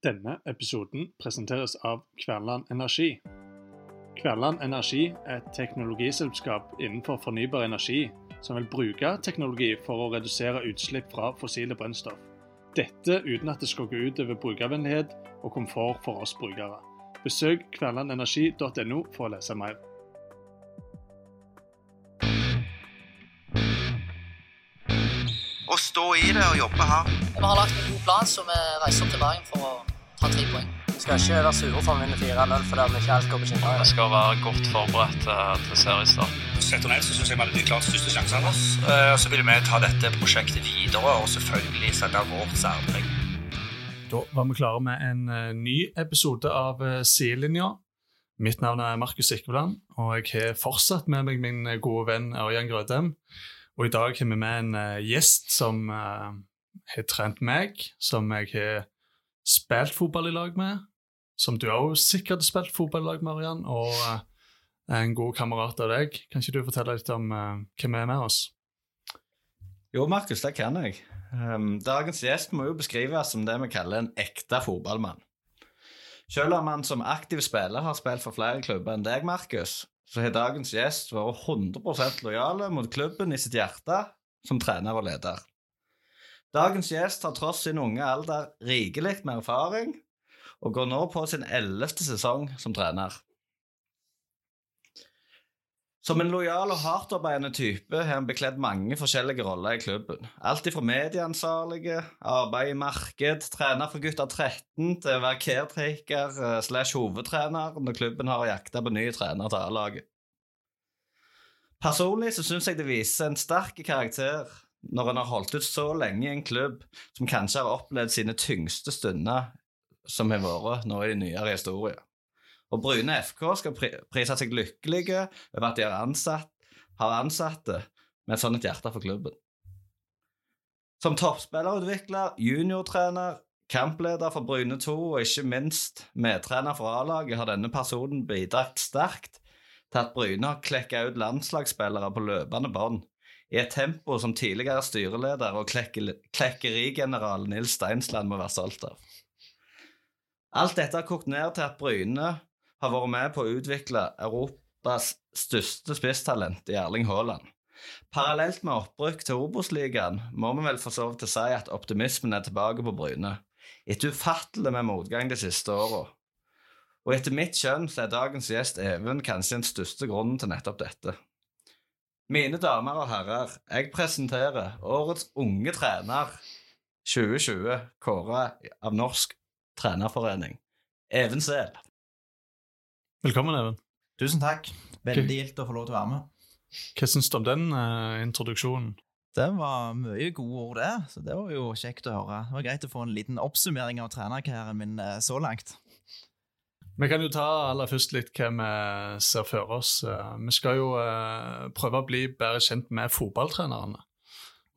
Denne episoden presenteres av Kverland Energi. Kverland Energi er et teknologiselskap innenfor fornybar energi som vil bruke teknologi for å redusere utslipp fra fossile brennstoff. Dette uten at det skal gå ut over brukervennlighet og komfort for oss brukere. Besøk kverlandenergi.no for å lese mer. Å stå i det og jobbe her. Vi har lagt en god plan, så vi reiser opp til Bergen for å ta tre poeng. Vi skal ikke være sure for å vinne 4-0 fordi vi ikke alt går på skinner. Vi skal være godt forberedt eh, til seriestart. Sett og ned så syns jeg vi hadde de klart største sjansene. Og Så vil vi ta dette prosjektet videre og selvfølgelig sette vårt særpreg. Da var vi klare med en eh, ny episode av uh, Sidelinja. Mitt navn er Markus Ikveland, og jeg har fortsatt med meg min eh, gode venn Ørjan Grødem. Og i dag har vi med en eh, gjest som eh, har trent meg, som jeg har spilt fotball i lag med, som du òg sikkert har spilt fotball i lag med, Ørjan, og eh, en god kamerat av deg. Kan ikke du fortelle litt om eh, hvem er med oss? Jo, Markus, det kan jeg. Um, dagens gjest må jo beskrives som det vi kaller en ekte fotballmann. Selv om han som aktiv spiller har spilt for flere klubber enn deg, Markus, så har dagens gjest vært 100% lojale mot klubben i sitt hjerte som trener og leder. Dagens gjest har tross sin unge alder rikelig med erfaring, og går nå på sin ellevte sesong som trener. Som en lojal og hardtarbeidende type har han bekledd mange forskjellige roller i klubben. Alt ifra medieansvarlige, arbeid i marked, trener for gutter 13 til å være caretaker eh, slash hovedtrener når klubben har jakta på ny trener til A-laget. Personlig så syns jeg det viser en sterk karakter når en har holdt ut så lenge i en klubb som kanskje har opplevd sine tyngste stunder som har vært nå i nyere historie. Og Bryne FK skal pri prise seg lykkelige over at de har, ansatt, har ansatte med et sånt hjerte for klubben. Som toppspillerutvikler, juniortrener, kampleder for Bryne 2 og ikke minst medtrener for A-laget har denne personen bidratt sterkt til at Bryne har klekka ut landslagsspillere på løpende bånd, i et tempo som tidligere styreleder og klekkerigeneral Nils Steinsland må være stolt av. Alt dette har kokt ned til at Bryne har vært med på å utvikle Europas største spisstalent i Erling Haaland. Parallelt med opprykk til Obos-ligaen må vi vel for så vidt si at optimismen er tilbake på Bryne, etter ufattelig med motgang de siste åra. Og etter mitt skjønn så er dagens gjest Even kanskje den største grunnen til nettopp dette. Mine damer og herrer, jeg presenterer årets unge trener 2020, kåra av Norsk trenerforening, Even Sehl. Velkommen, Even. Tusen takk. Veldig gildt å få lov til å være med. Hva syns du om den uh, introduksjonen? Det var mye gode ord, det. Så det var jo kjekt å høre. Det var greit å få en liten oppsummering av trenerkarrieren min eh, så langt. Vi kan jo ta aller først litt hva vi ser for oss. Eh, Vi skal jo eh, prøve å bli bedre kjent med fotballtrenerne.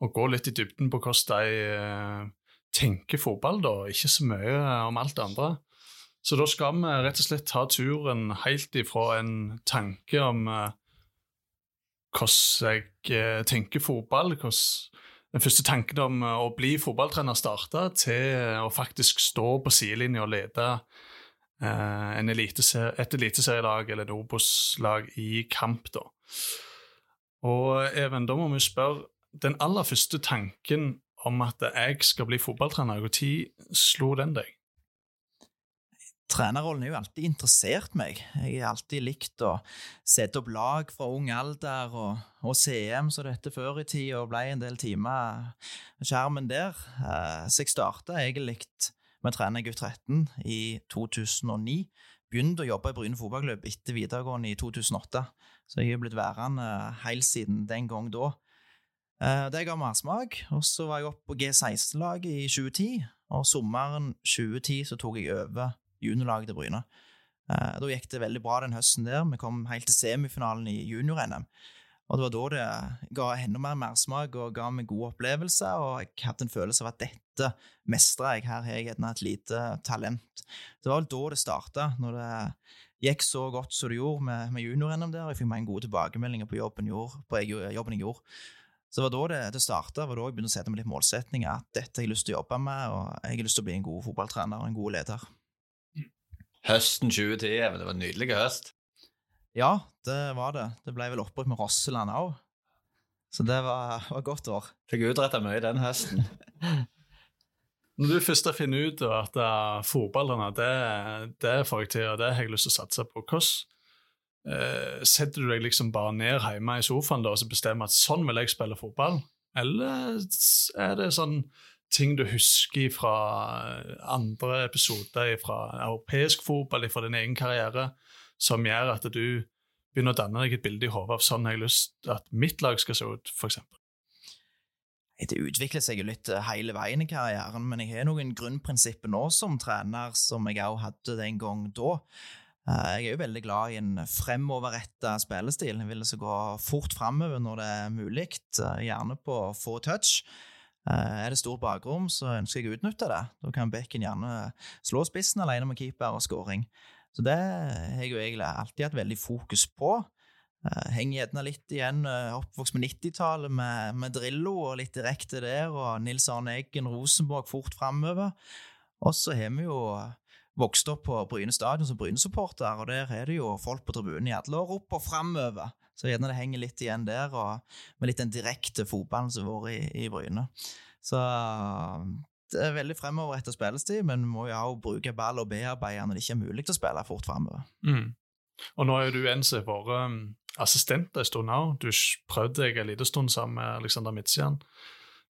Og gå litt i dybden på hvordan de eh, tenker fotball, da. Ikke så mye om alt det andre. Så da skal vi rett og slett ta turen helt ifra en tanke om hvordan jeg tenker fotball, hvordan den første tanken om å bli fotballtrener starta, til å faktisk stå på sidelinja og lede eh, en elitese- et eliteserielag eller et Obos-lag i kamp. da. Og Even, da må vi spørre Den aller første tanken om at jeg skal bli fotballtrener, når slo den deg? Trenerrollen har jo alltid interessert meg. Jeg har alltid likt å sette opp lag fra ung alder, og, og CM som dette før i tid, og ble en del timer skjermen der. Eh, Så jeg starta egentlig med trener trene gutt 13 i 2009. Begynte å jobbe i Bryne fotballklubb etter videregående i 2008, så jeg har blitt værende helt siden den gang da. Eh, Det ga mersmak, og så var jeg oppe på G16-laget i 2010, og sommeren 2010 så tok jeg over juniorlaget til Bryne. Eh, Da gikk det veldig bra den høsten der. Vi kom helt til semifinalen i junior-NM. Og det var da det ga enda mer mersmak og ga meg gode opplevelser, og jeg hadde en følelse av at dette mestrer jeg. Her har jeg et lite talent. Det var vel da det starta, når det gikk så godt som det gjorde med, med junior-NM der. Jeg fikk mange gode tilbakemeldinger på jobben, gjorde, på jobben jeg gjorde. Så det var da det, det starta, var da jeg begynte å sette meg litt målsetninger. At dette har jeg lyst til å jobbe med, og jeg har lyst til å bli en god fotballtrener og en god leder. Høsten 2010, Det var en nydelig høst. Ja, det var det. Det ble vel opprykk med Rosseland òg. Så det var, var godt år. Fikk utretta mye den høsten. Når du først har funnet ut at uh, fotballerne, det, det får jeg til, og det har jeg lyst til å satse på, hvordan eh, setter du deg liksom bare ned hjemme i sofaen da, og så bestemmer at sånn vil jeg spille fotball? Eller er det sånn ting du husker fra andre episoder fra europeisk fotball, fra din egen karriere, som gjør at du begynner å danne deg et bilde i hodet av sånn jeg har lyst at mitt lag skal se ut, f.eks.? Det utvikler seg jo litt eh, hele veien i karrieren, men jeg har noen grunnprinsipper nå som trener som jeg òg hadde den gang da. Eh, jeg er jo veldig glad i en fremoverretta spillestil. Jeg vil altså gå fort framover når det er mulig, eh, gjerne på få touch. Er det stort bakrom, så ønsker jeg å utnytte det. Da kan bekken gjerne slå spissen alene med keeper og scoring. Så det har jeg jo egentlig alltid hatt veldig fokus på. Henger gjerne litt igjen oppvokst med 90-tallet med, med, Drillo og litt direkte der, og Nils Arne Eggen Rosenborg fort framover. Og så har vi jo vokst opp på Bryne stadion som Bryne-supporter, og der er det jo folk på tribunen i alle år opp og framover. Så gjerne det henger litt igjen der, og med litt den direkte fotballen som har vært i, i Bryne. Så er veldig fremover etter spillestid, men må jo også bruke ball og bearbeide når det ikke er mulig å spille fort fremover. Mm. Og nå er du en som har vært um, assistent en stund nå. Du prøvde deg en liten stund sammen med Alexander Midtsian,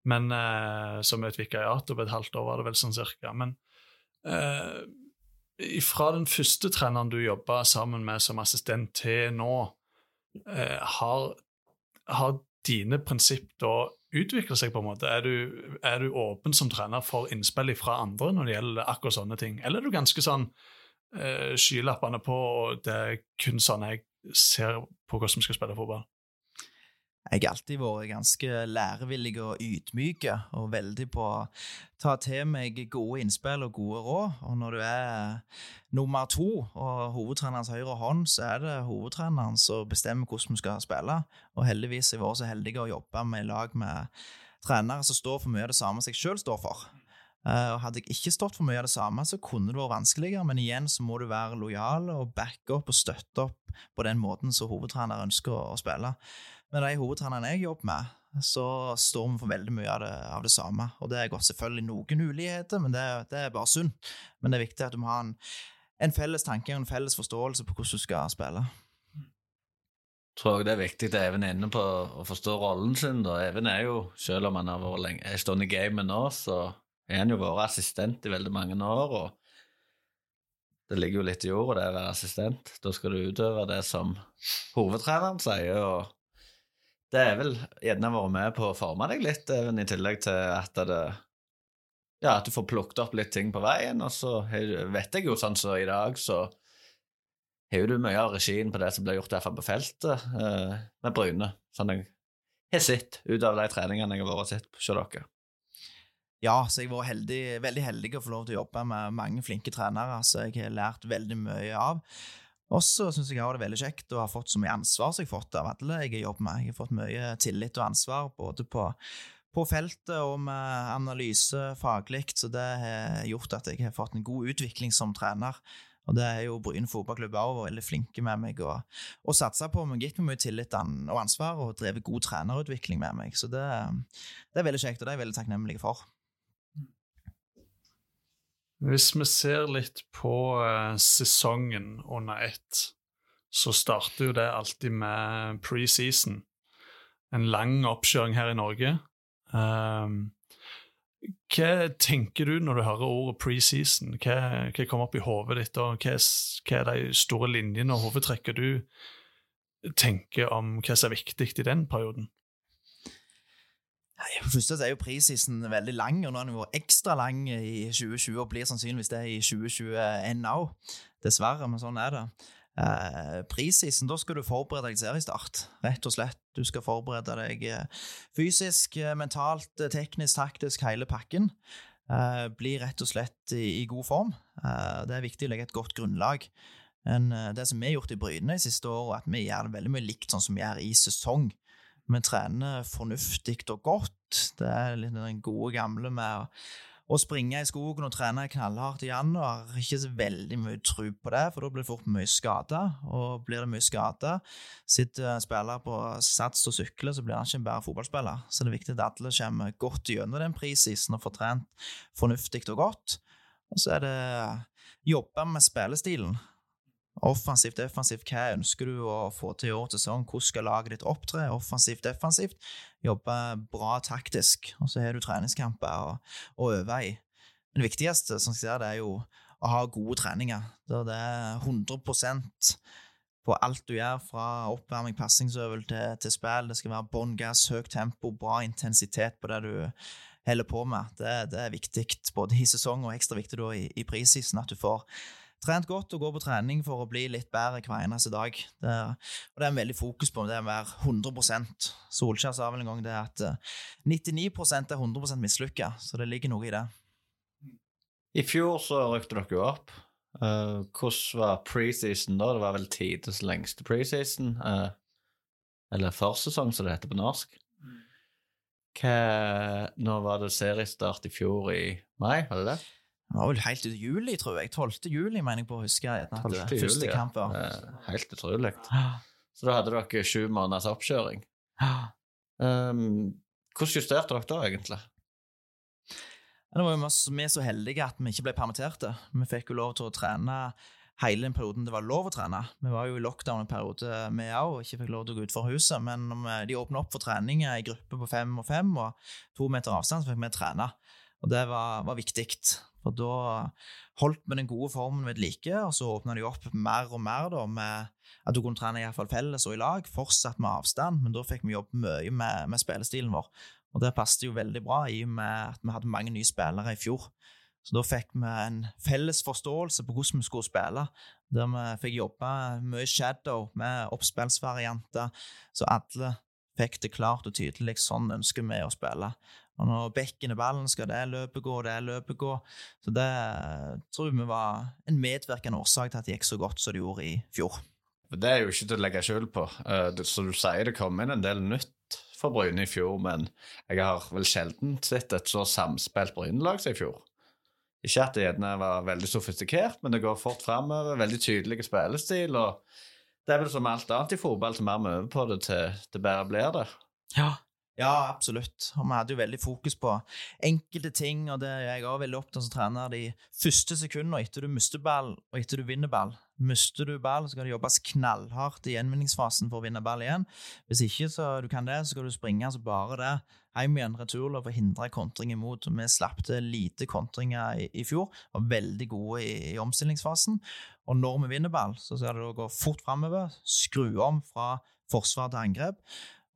men eh, som et vikariat over et halvt år, var det vel sånn cirka. Men eh, fra den første treneren du jobba sammen med som assistent, til nå, eh, har, har, dine prinsipp da utvikla seg, på en måte? Er du, er du, åpen som trener for innspill fra andre når det gjelder akkurat sånne ting, eller er du ganske sånn uh, skylappene på, og det er kun sånn jeg ser på hvordan vi skal spille fotball? Jeg har alltid vært ganske lærevillig og ydmyk, og veldig på å ta til meg gode innspill og gode råd. Og når du er nummer to og hovedtrenerens høyre hånd, så er det hovedtreneren som bestemmer hvordan vi skal spille. Og heldigvis har jeg vært så heldig å jobbe med lag med trenere som står for mye av det samme som jeg sjøl står for. Eh, og Hadde jeg ikke stått for mye av det samme, så kunne det vært vanskeligere, men igjen så må du være lojal og backe opp og støtte opp på den måten som hovedtrener ønsker å spille. Med de hovedtrenerne jeg jobber med, så står vi for veldig mye av det, av det samme. Og det er godt selvfølgelig noen uligheter, men det, det, er bare sunt. Men det er viktig at du må ha en, en felles tanke og en felles forståelse på hvordan du skal spille. Jeg tror det er viktig at Even er inne på å forstå rollen sin. Da. Even er jo, selv om han har vært lenge, er stående i gamet nå, så er han jo vært assistent i veldig mange år. og det ligger jo litt i jorda, det å være assistent. Da skal du utøve det som hovedtreneren sier. og det er vel gjerne vært med på å forme deg litt, i tillegg til at det ja, at du får plukket opp litt ting på veien, og så vet jeg jo sånn som så i dag, så har du mye av regien på det som blir gjort derfor på feltet eh, med Bryne, sånn jeg har sett ut av de treningene jeg har vært og sett hos dere. Ja, så jeg har vært veldig heldig å få lov til å jobbe med mange flinke trenere som jeg har lært veldig mye av. Og så syns jeg også det veldig kjekt å ha fått så mye ansvar som jeg har fått av alle jeg har jobbet med. Jeg har fått mye tillit og ansvar både på, på feltet og med analyse faglig, så det har gjort at jeg har fått en god utvikling som trener. Og det er jo Bryne fotballklubb òg veldig flinke med meg å og satse på. Men gitt meg mye tillit og ansvar og drevet god trenerutvikling med meg. Så det, det er veldig kjekt, og det er jeg veldig takknemlig for. Hvis vi ser litt på uh, sesongen under ett, så starter jo det alltid med preseason. En lang oppkjøring her i Norge. Um, hva tenker du når du hører ordet preseason? Hva, hva kommer opp i hodet ditt, og hva, hva, er de store linjene og hovedtrekkene du tenker om hva som er viktig i den perioden? For første er jo prisisen veldig lang, og nå har den vært ekstra lang i 2020 og blir sannsynligvis det i 2021 òg. Dessverre, men sånn er det. Eh, prisisen, da skal du forberede deg til seriestart, rett og slett. Du skal forberede deg eh, fysisk, eh, mentalt, teknisk, taktisk, hele pakken. Eh, bli rett og slett i, i god form. Det er viktig å legge et godt grunnlag. Men det som vi har gjort i Bryne de siste årene, er at vi gjør det veldig mye likt sånn som vi gjør i sesong. Vi trener fornuftig og godt. Det er litt den gode gamle med å, springe i skogen og trene knallhardt i januar. Ikke så veldig mye tro på det, for da blir det fort mye skada. Og blir det mye skada, sitter spiller på sats og sykler, så blir han ikke en bedre fotballspiller. Så det er viktig at alle kommer godt gjennom den prisisen og får trent fornuftig og godt. Og så er det jobbe med spillestilen. Offensivt, defensivt, hva ønsker du å få til i år til sesong? Hvordan skal laget ditt opptre? Offensivt, defensivt. Jobbe bra taktisk. Og så har du treningskamper å, øve i. Det viktigste som jeg ser, det er jo å ha gode treninger. Det er 100% på alt du gjør, fra oppvarming, passingsøvel til, til spill. Det skal være bånn gass, høyt tempo, bra intensitet på det du holder på med. Det, det er viktig både i sesong og ekstra viktig da i, i prisisen at du får trent godt og går på trening for å bli litt bedre hver eneste dag. Det er, og det er en veldig fokus på det å være 100 Solskjær sa vel en gang det at 99% er 100% mislykka, så det ligger noe i det. I fjor så rykte dere jo opp. Uh, hvordan var preseason da? Det var vel tides lengste preseason. Uh, eller førsesong, som det heter på norsk. Hva, når var det seriestart i fjor i mai? Var det det? Det var vel helt ut juli, tror jeg. 12. juli, mener jeg på å huske. 12. Juli, første kamp, ja. Helt utrolig. Så da hadde dere sju måneders oppkjøring. Um, hvordan justerte dere da, egentlig? Det var jo vi så heldige at vi ikke ble permitterte. Vi fikk jo lov til å trene hele den perioden det var lov å trene. Vi var jo i lockdown en periode, vi òg, og ikke fikk lov til å gå utenfor huset. Men de åpna opp for trening i gruppe på fem og fem og to meter avstand, så fikk vi trene. Og det var, var viktig. For da holdt vi den gode formen ved like, og så åpna de opp mer og mer da, med at du kunne trene i hvert fall felles og i lag, fortsatt med avstand, men da fikk vi jobbe mye med, med spillestilen vår. Og det passet jo veldig bra i og med at vi hadde mange nye spillere i fjor. Så da fikk vi en felles forståelse på hvordan vi skulle spille, der vi fikk jobbe mye shadow med oppspillsvarianter, så alle fikk det klart og tydelig sånn ønsker vi å spille. Og når bekken er ballen, skal det løpet gå, det løpet gå. Så det tror vi var en medvirkende årsak til at det gikk så godt som det gjorde i fjor. Det er jo ikke til å legge skjul på. Så du sier det kom inn en del nytt for Bryne i fjor, men jeg har vel sjelden sett et så samspilt Bryne-lag som i fjor. Ikke at det gjerne var veldig sofistikert, men det går fort framover. Veldig tydelig spillestil. og Det er vel som alt annet i fotball, til mer vi øver på det, til det bedre blir det. Ja, ja, absolutt. Og vi hadde jo veldig fokus på enkelte ting, og det er jeg òg veldig opptatt som trener. De første sekundene etter du mister ball, og etter du vinner ball. Mister du ball, så skal det jobbes knallhardt i gjenvinningsfasen for å vinne ball igjen. Hvis ikke så du kan det, så skal du springe så bare det. Hjem igjen, returløp og hindre kontring imot. Vi slapp til lite kontringer i, i, fjor, var veldig gode i, i, omstillingsfasen. Og når vi vinner ball, så skal det gå fort framover, skru om fra forsvar til angrep.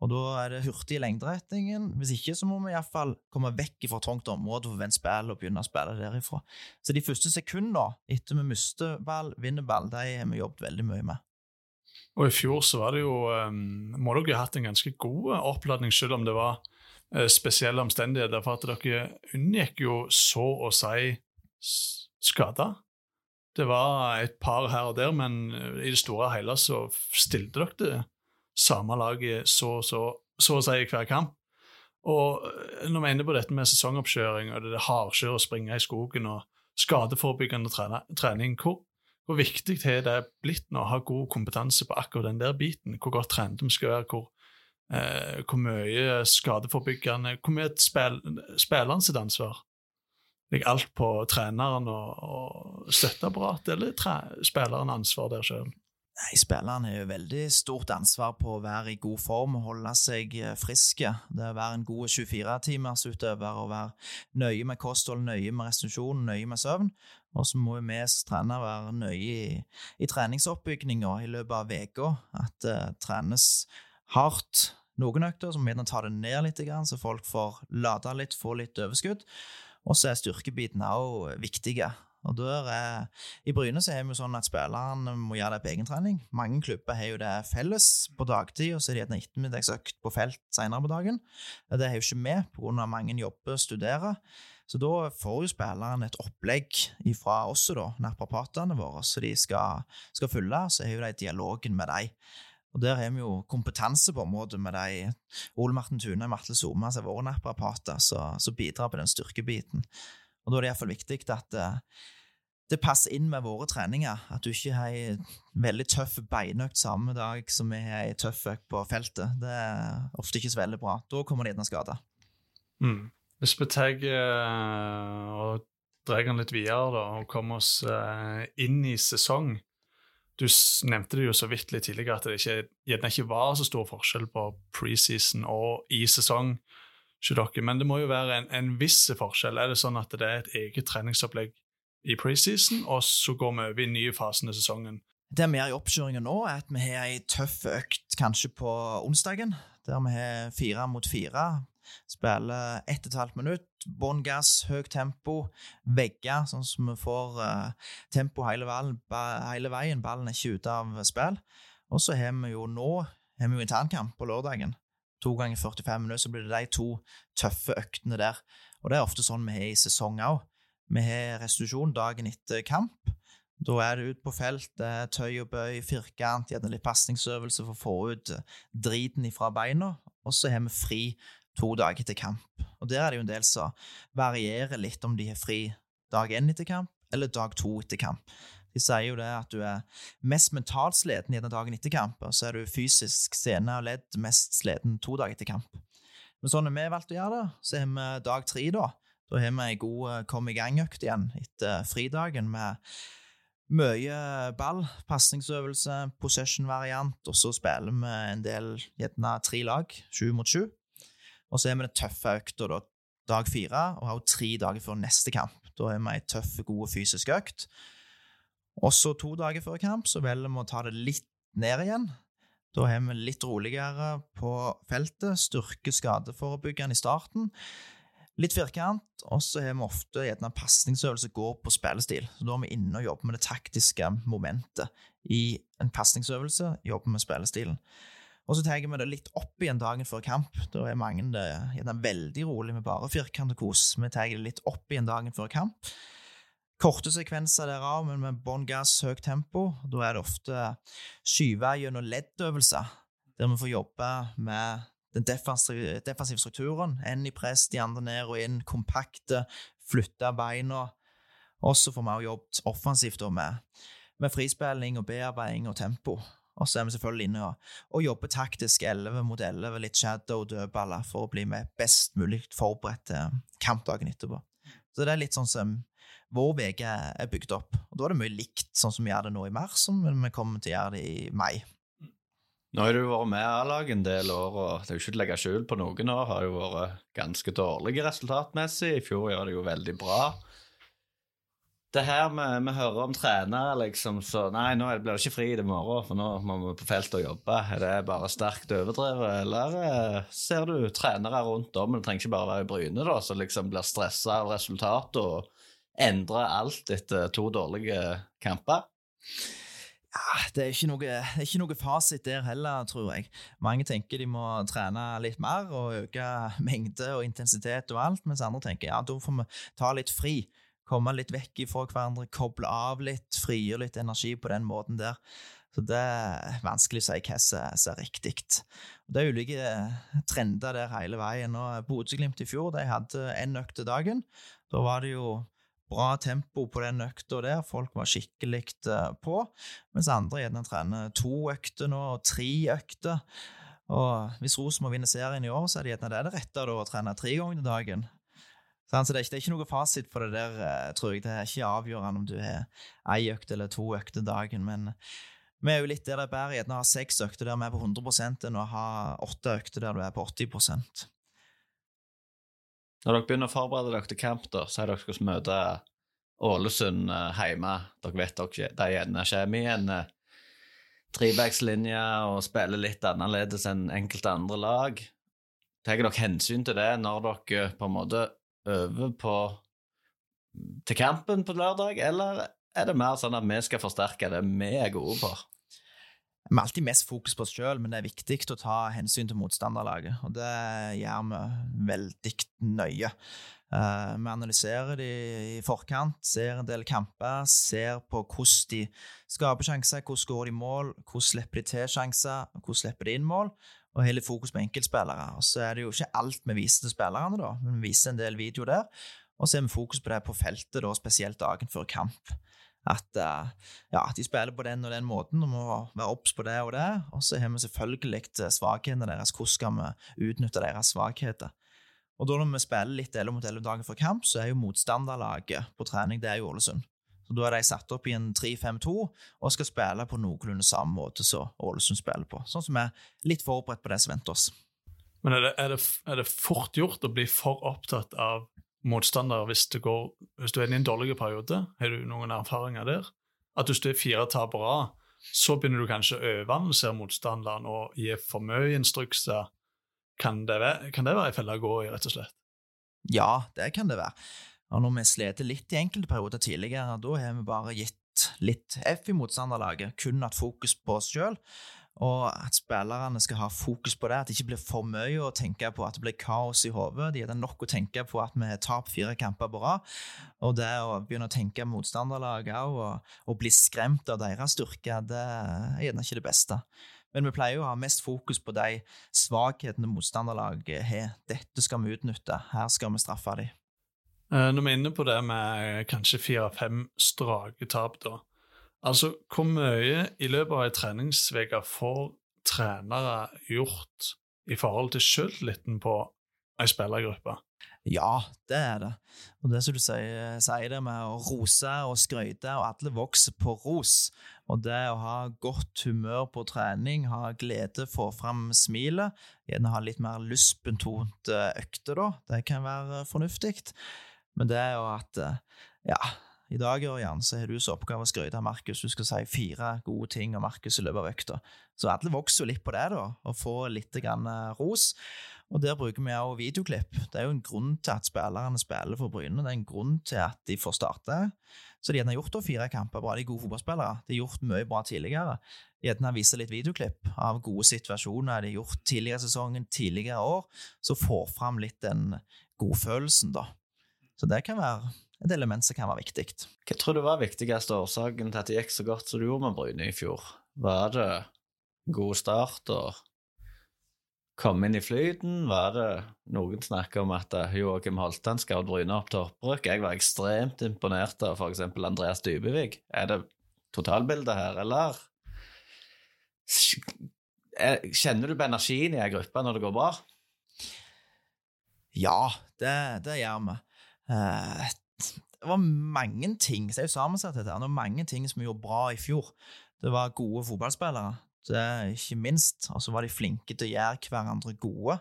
Og da er det hurtig i lengderetningen. Hvis ikke så må vi iallfall komme vekk fra trangt område for å vende spill og begynne å spille derifra. Så de første sekundene etter vi mister ball, vinner ball, de har vi jobbet veldig mye med. Og i fjor så var det jo um, Må dere ha hatt en ganske god oppladning, selv om det var uh, spesielle omstendigheter. For at dere unngikk jo så å si skader. Det var et par her og der, men uh, i det store og hele så stilte dere det samme laget så, så, så å si i hver kamp. Og eh, når vi er inne på dette med sesongoppkjøring og det er hardkjør å springe i skogen og skadeforebyggende trening, hvor, hvor viktig har det blitt nå å ha god kompetanse på akkurat den der biten? Hvor godt trent vi skal være? Hvor, eh, hvor mye skadeforebyggende Hvor mye er spilleren sitt ansvar? Ligger alt på treneren og, og støtteapparatet, eller spilleren ansvar der sjøl? Nei, Spillerne har jo veldig stort ansvar på å være i god form og holde seg eh, friske. Det å være en god 24-timersutøver og være nøye med kosthold, nøye med restitusjon, nøye med søvn. Og så må vi trenere være nøye i, i treningsoppbygninga i løpet av uka. At det uh, trenes hardt noen økter, så må vi ta det ned litt, så folk får lada litt, få litt overskudd. Og så er styrkebiten òg viktige. Og der er, I Bryne så er vi sånn at spillerne må gjøre det på egentrening. Mange klubber har jo det felles på dagtid, og så er det en ettermiddagsøkt på felt senere på dagen. Det har jo ikke vi pga. mange jobber og studerer. Så da får jo spillerne et opplegg fra oss, da, naprapatene våre, så de skal, skal følge. Så er jo det dialogen med dem. Og der har vi jo kompetanse på området med de Ole Martin Tune og Matle Soma, som er våre naprapater, som bidrar på den styrkebiten. Og da er det iallfall viktig at eh, det passer inn med våre treninger. At du ikke har ei veldig tøff beinøkt samme dag som vi har ei tøff økt på feltet. Det er ofte ikke så veldig bra. Da kommer det gjerne skader. Mm. Hvis vi tar eh, og drar den litt videre da, og kommer oss eh, inn i sesong Du nevnte det jo så vidt litt tidligere at det ikke, gjerne ikke var så stor forskjell på preseason og i sesong men det må jo være en, en viss forskjell. Er det sånn at det er et eget treningsopplegg i preseason, og så går vi over i nye fasen av sesongen? Det vi gjør i oppkjøringen nå, er at vi har ei tøff økt kanskje på onsdagen, der vi har fire mot fire. Spiller ett og et halvt minutt, bånn gass, høyt tempo, vegger, sånn som vi får uh, tempo hele, val- ba, hele veien. Ballen er ikke ute av spill. Og så har vi jo nå har vi jo internkamp på lørdagen. To ganger 45 minutter, så blir det de to tøffe øktene der. Og det er ofte sånn vi har i sesong òg. Vi har restitusjon dagen etter kamp. Da er det ut på felt, tøy og bøy, firkant, gjerne litt pasningsøvelse for å få ut driten ifra beina, og så har vi fri to dager etter kamp. Og der er det jo en del som varierer litt om de har fri dag én etter kamp, eller dag to etter kamp. De sier jo det at du er mest mentalt sliten gjerne dagen etter kamp, og så er du fysisk sene og ledd mest sliten to dager etter kamp. Men sånn har vi valgt å gjøre det, så har vi dag tre da. Da har vi ei god eh, kom i gang-økt igjen etter fridagen med mye ball, pasningsøvelse, possession-variant, og så spiller vi en del, gjerne tre lag, sju mot sju. Og så har vi den tøffe økta da, dag fire, og har tre dager før neste kamp. Da har vi ei tøff, god fysisk økt. Og så to dager før kamp så velger vi å ta det litt ned igjen. Da har vi litt roligere på feltet, styrke skadeforebyggende i starten. Litt firkant, og så har vi ofte en pasningsøvelse går på spillestil. Så da er vi inne og jobber med det taktiske momentet i en pasningsøvelse, jobber med spillestilen. Og så tar vi det litt opp igjen dagen før kamp. Da er mange det gjerne veldig rolig med bare firkant og kos. Vi tar det litt opp igjen dagen før kamp. Korte sekvenser derav, men med bånn gass, høyt tempo. Da er det ofte skyve gjennom leddøvelser, der vi får jobbe med den defensive, strukturen. Én i press, de andre ned og inn, kompakte, flytte beina. Og så får vi også jobbet offensivt med, med frispilling og bearbeiding og tempo. Og så er vi selvfølgelig inne og, og jobber taktisk 11 mot 11, litt shadow og dødballer, for å bli med best mulig forberedt til kampdagen etterpå. Så det er litt sånn som vår uke er bygd opp. Og da er det mye likt sånn som vi gjør det nå i mars, som vi kommer til å gjøre det i mai. Nå har du vært med A-laget en del år, og det er jo ikke til å legge skjul på noen år. Har jo vært ganske dårlige resultatmessig. I fjor gjør det jo veldig bra. Det her med vi hører om trenere liksom så Nei, nå blir det ikke fri i morgen, for nå må vi på feltet og jobbe. Er det bare sterkt overdrevet, eller eh, ser du trenere rundt om, det trenger ikke bare være i Bryne, da, som liksom blir stressa av resultatet og endrer alt etter to dårlige kamper? Ja, det er, noe, det er ikke noe fasit der heller, tror jeg. Mange tenker de må trene litt mer og øke mengde og intensitet og alt, mens andre tenker ja, da får vi ta litt fri. Komme litt vekk fra hverandre, koble av litt, frigjøre litt energi på den måten der. Så det er vanskelig å si hva som er riktig. Det er ulike trender der hele veien. Og Bodø-Glimt i fjor de hadde én økt dagen. Da var det jo bra tempo på den økta der, folk var skikkelig eh, på. Mens andre gjerne trener to økter nå, og tre økter. Og hvis Rosenborg vinner serien i år, så er det gjerne det det rette å trene tre ganger til dagen. Sant? Så det er, ikke, det er ikke noe fasit på det der, eh, tror jeg. Det er ikke avgjørende om du har ei økt eller to økter dagen, men vi er jo litt der det er gjerne å ha seks økter der vi er på 100 enn å ha åtte økter der du er på 80 Når dere begynner å forberede dere til kamp, da, er dere skal møte Ålesund eh, hjemme. Dere vet dere de gjerne kommer i en eh, trebackslinje og spiller litt annerledes enn enkelte andre lag. Tar dere hensyn til det når dere på en måte øver på til kampen på lørdag, eller er det mer sånn at vi skal forsterke det vi er gode på? Vi har alltid mest fokus på oss sjøl, men det er viktig å ta hensyn til motstanderlaget. Og det gjør vi veldig nøye. Uh, vi analyserer de i forkant, ser en del kamper, ser på hvordan de skaper sjanser, hvordan går de mål, hvordan slipper de til sjanser, hvordan slipper de inn mål, og hele fokus på enkeltspillere. Og så er det jo ikke alt vi viser til spillerne, da, men vi viser en del video der. Og så har vi fokus på det på feltet, da, spesielt dagen før kamp at uh, ja, de spiller på den og den måten, og må være obs på det og det. Og så har vi selvfølgelig eh, svakhetene deres. Hvordan skal vi utnytte deres svakheter? Og da når vi spiller litt 11 mot 11 dager før kamp, så er jo motstanderlaget på trening det er jo Ålesund. Så Da er de satt opp i en 3-5-2 og skal spille på noenlunde samme måte som Ålesund spiller på. Sånn som vi er litt forberedt på det som venter oss. Men er det, er, det, er det, fort gjort å bli for opptatt av motstander hvis, går, hvis du er inne i en dårlig periode? Har du noen erfaringer der? At hvis du er fire tap på rad, så begynner du kanskje å overanalysere motstanderen og gi for mye instrukser. Kan det være, kan det være en felle å gå i, rett og slett? Ja, det kan det være. Og når vi sliter litt i enkelte perioder tidligere, da har vi bare gitt litt F i motstanderlaget, kun hatt fokus på oss sjøl og at spillerne skal ha fokus på det, at det ikke blir for mye å tenke på at det blir kaos i hodet. De har nok å tenke på at vi taper fire kamper på rad. Og det å begynne å tenke motstanderlag òg, og, og, bli skremt av deres styrke, det er gjerne ikke det beste. Men vi pleier å ha mest fokus på de svakhetene motstanderlaget har. Dette skal vi utnytte, her skal vi straffe dem. Eh, når vi er inne på det med kanskje fire-fem strake tap, da. Altså, hvor mye i løpet av ei treningsuke får trenere gjort i forhold til sjøltilliten på ei spillergruppe? Ja, det er det. Og det som du sier, sier det med å rose og skryte, og alle vokser på ros. Og det å ha godt humør på trening, ha glede, få fram smilet, gjerne ha litt mer lystbetont økte, da, det kan være fornuftig. Men det er jo at ja, i dag Ørjan, så har du som oppgave å skryte av Markus. Du skal si fire gode ting om Markus i løpet av økta. Så alle vokser jo litt på det, da, og får litt grann eh, ros. Og Der bruker vi òg videoklipp. Det er jo en grunn til at spillerne spiller for Bryne. Det er en grunn til at de får starte. Så de har gjort da fire kamper bra. De er gode fotballspillere. De har gjort mye bra tidligere. Har vist litt videoklipp av gode situasjoner de har gjort tidligere i sesongen, tidligere år, så får fram litt den godfølelsen, da. Så det kan være et element som kan være viktig. Hva tror du var viktigste årsaken til at det gikk så godt som det gjorde med Bryne i fjor? Var det god start og komme inn i flyten? Var det noen snakker om at eh, Joakim Holtan skal Bryne opp til opprykk? Jeg var ekstremt imponert av f.eks. Andreas Dybevig. Er det totalbildet her, eller Kjenner du på energien i ei gruppe når det går bra? Ja, det, det gjør vi. Det var mange ting så er jo sammensatt dette, det mange ting som vi gjorde bra i fjor. Det var gode fotballspillere, det ikke minst. Og så var de flinke til å gjøre hverandre gode.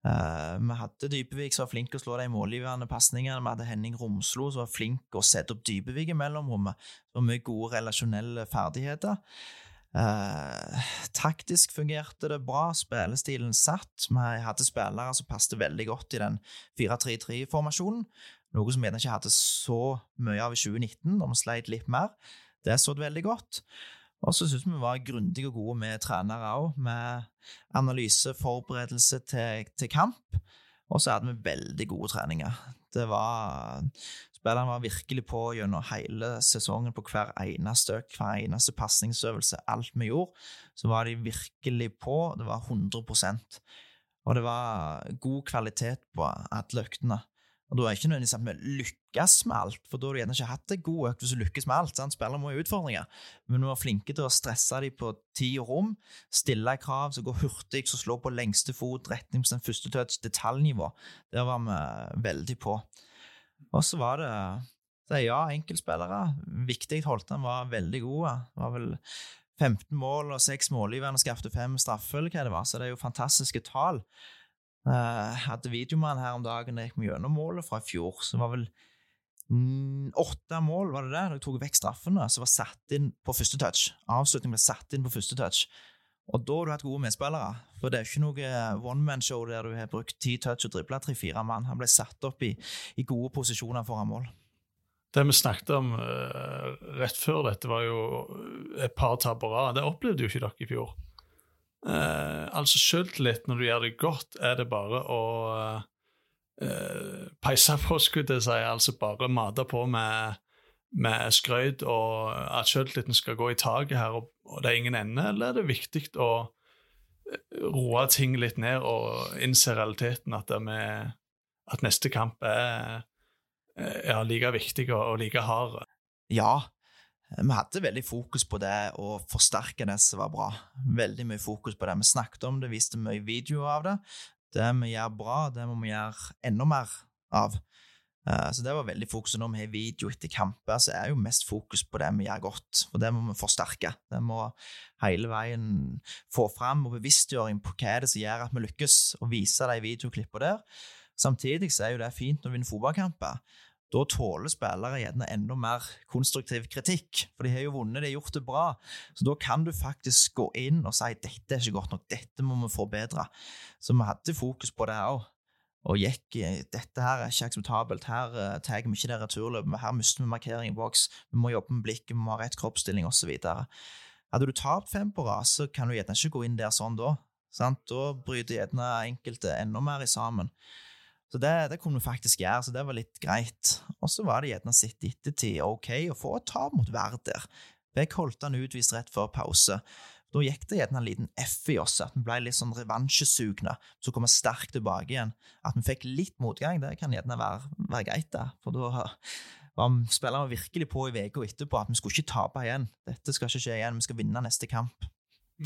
Uh, vi hadde Dybevik som var flink til å slå de målgivende pasningene. Vi hadde Henning Romslo som var flink til å sette opp Dybevik i mellomrommet. Og mye gode relasjonelle ferdigheter. Uh, taktisk fungerte det bra, spillestilen satt. Vi hadde spillere som passet veldig godt i den 4-3-3-formasjonen. Noe som vi ikke hadde så mye av i 2019, da vi sleit litt mer. Det så det veldig godt. Og så syns vi vi var grundige og gode med trenere òg, med analyse, forberedelse til, til kamp. Og så hadde vi veldig gode treninger. Det var Spillerne var virkelig på gjennom hele sesongen på hver eneste økt, hver eneste pasningsøvelse. Alt vi gjorde, så var de virkelig på. Det var 100% Og det var god kvalitet på alle øktene. Og Da er ikke nødvendigvis at vi lykkes med alt, for da har du gjerne ikke hatt det god økt hvis du lykkes med alt. sant? Spillere må ha utfordringer, men vi var flinke til å stresse dem på tid og rom, stille krav som går hurtig, som slår på lengste fot, retning på den første touch, detaljnivå. Der var vi veldig på. Og så var det er ja, enkeltspillere. Viktig Holtan var veldig gode. Det var vel 15 mål og 6 målgivende, skapte 5 straffer, eller hva det var, så det er jo fantastiske tall. Uh, hadde videomann her om dagen da gikk gikk gjennom målet fra i fjor. Så var vel mm, åtte mål, var det det? Da jeg tok vekk straffene, som var satt inn på første touch. Avslutningen ble satt inn på første touch. Og da har du hatt gode medspillere. For det er ikke noe one man-show der du har brukt ti touch og dribla tre-fire mann. Han ble satt opp i, i gode posisjoner foran mål. Det vi snakket om uh, rett før dette, var jo et par tabber av. Det opplevde jo ikke dere i fjor. Eh, altså Selvtillit når du gjør det godt, er det bare å eh, peise på, skulle jeg si. Altså bare mate på med, med skrøyt, og at selvtilliten skal gå i taket her, og, og det er ingen ende? Eller er det viktig å eh, roe ting litt ned og innse realiteten, at, med, at neste kamp er, er like viktig og, og like hard? Ja, vi hadde veldig fokus på det å forsterke det som var bra. Veldig mye fokus på det. Vi snakket om det, viste mye videoer av det. Det vi gjør bra, det må vi gjøre enda mer av. Eh, Så det var veldig fokus. Når vi har video etter kamper, så er jo mest fokus på det vi gjør godt. Og det må vi forsterke. Det må hele veien få fram og bevisstgjøring på hva er det som gjør at vi lykkes, og vise de videoklippene der. Samtidig så er jo det fint når vi vinner fotballkamper. Da tåler spillere gjerne enda mer konstruktiv kritikk, for de har jo vunnet, de har gjort det bra. Så da kan du faktisk gå inn og si dette er ikke godt nok, dette må vi forbedre. Så vi hadde fokus på det òg. Og gikk i dette her er ikke akseptabelt, her uh, tar vi ikke det returløpet, her mister vi markering i boks, vi må jobbe med blikket, vi må ha rett kroppsstilling osv. Hadde du tapt fem på rad, så kan du gjerne ikke gå inn der sånn da. Sant? Da bryter gjerne enkelte enda mer i sammen. Så det, det kunne vi faktisk gjøre, så det var litt greit. Og så var det gjerne sett i ettertid ok å få et tap mot Werder. Jeg holdt han utvist rett før pause. Da gikk det gjerne en liten F i oss, at vi ble litt sånn revansjesugne. Så kom vi sterkt tilbake igjen. At vi fikk litt motgang, det kan gjerne være, være greit, da. For da var spillerne virkelig på i uka etterpå at vi skulle ikke tape igjen. Dette skal ikke skje igjen, vi skal vinne neste kamp.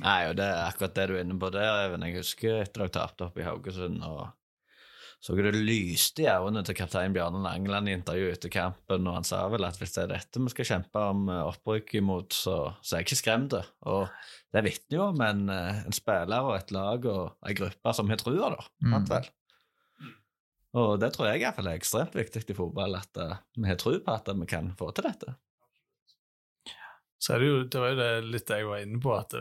Nei, og det er akkurat det du er inne på der, Even. Jeg husker etter dere tapte oppe i Haugesund, og så det lyste i øynene til kaptein Bjarne Langeland i intervjuet etter kampen, og han sa vel at hvis det er dette vi skal kjempe om eh, opprykk imot, så, så er jeg ikke skremt. Og det vitner jo om en, eh, en, spiller og et lag og ei gruppe som har trua, da. Mm. vel? Og det tror jeg i hvert fall er ekstremt viktig i fotball, at uh, vi har tro på at vi kan få til dette. Så er det jo det var jo det litt jeg var inne på, at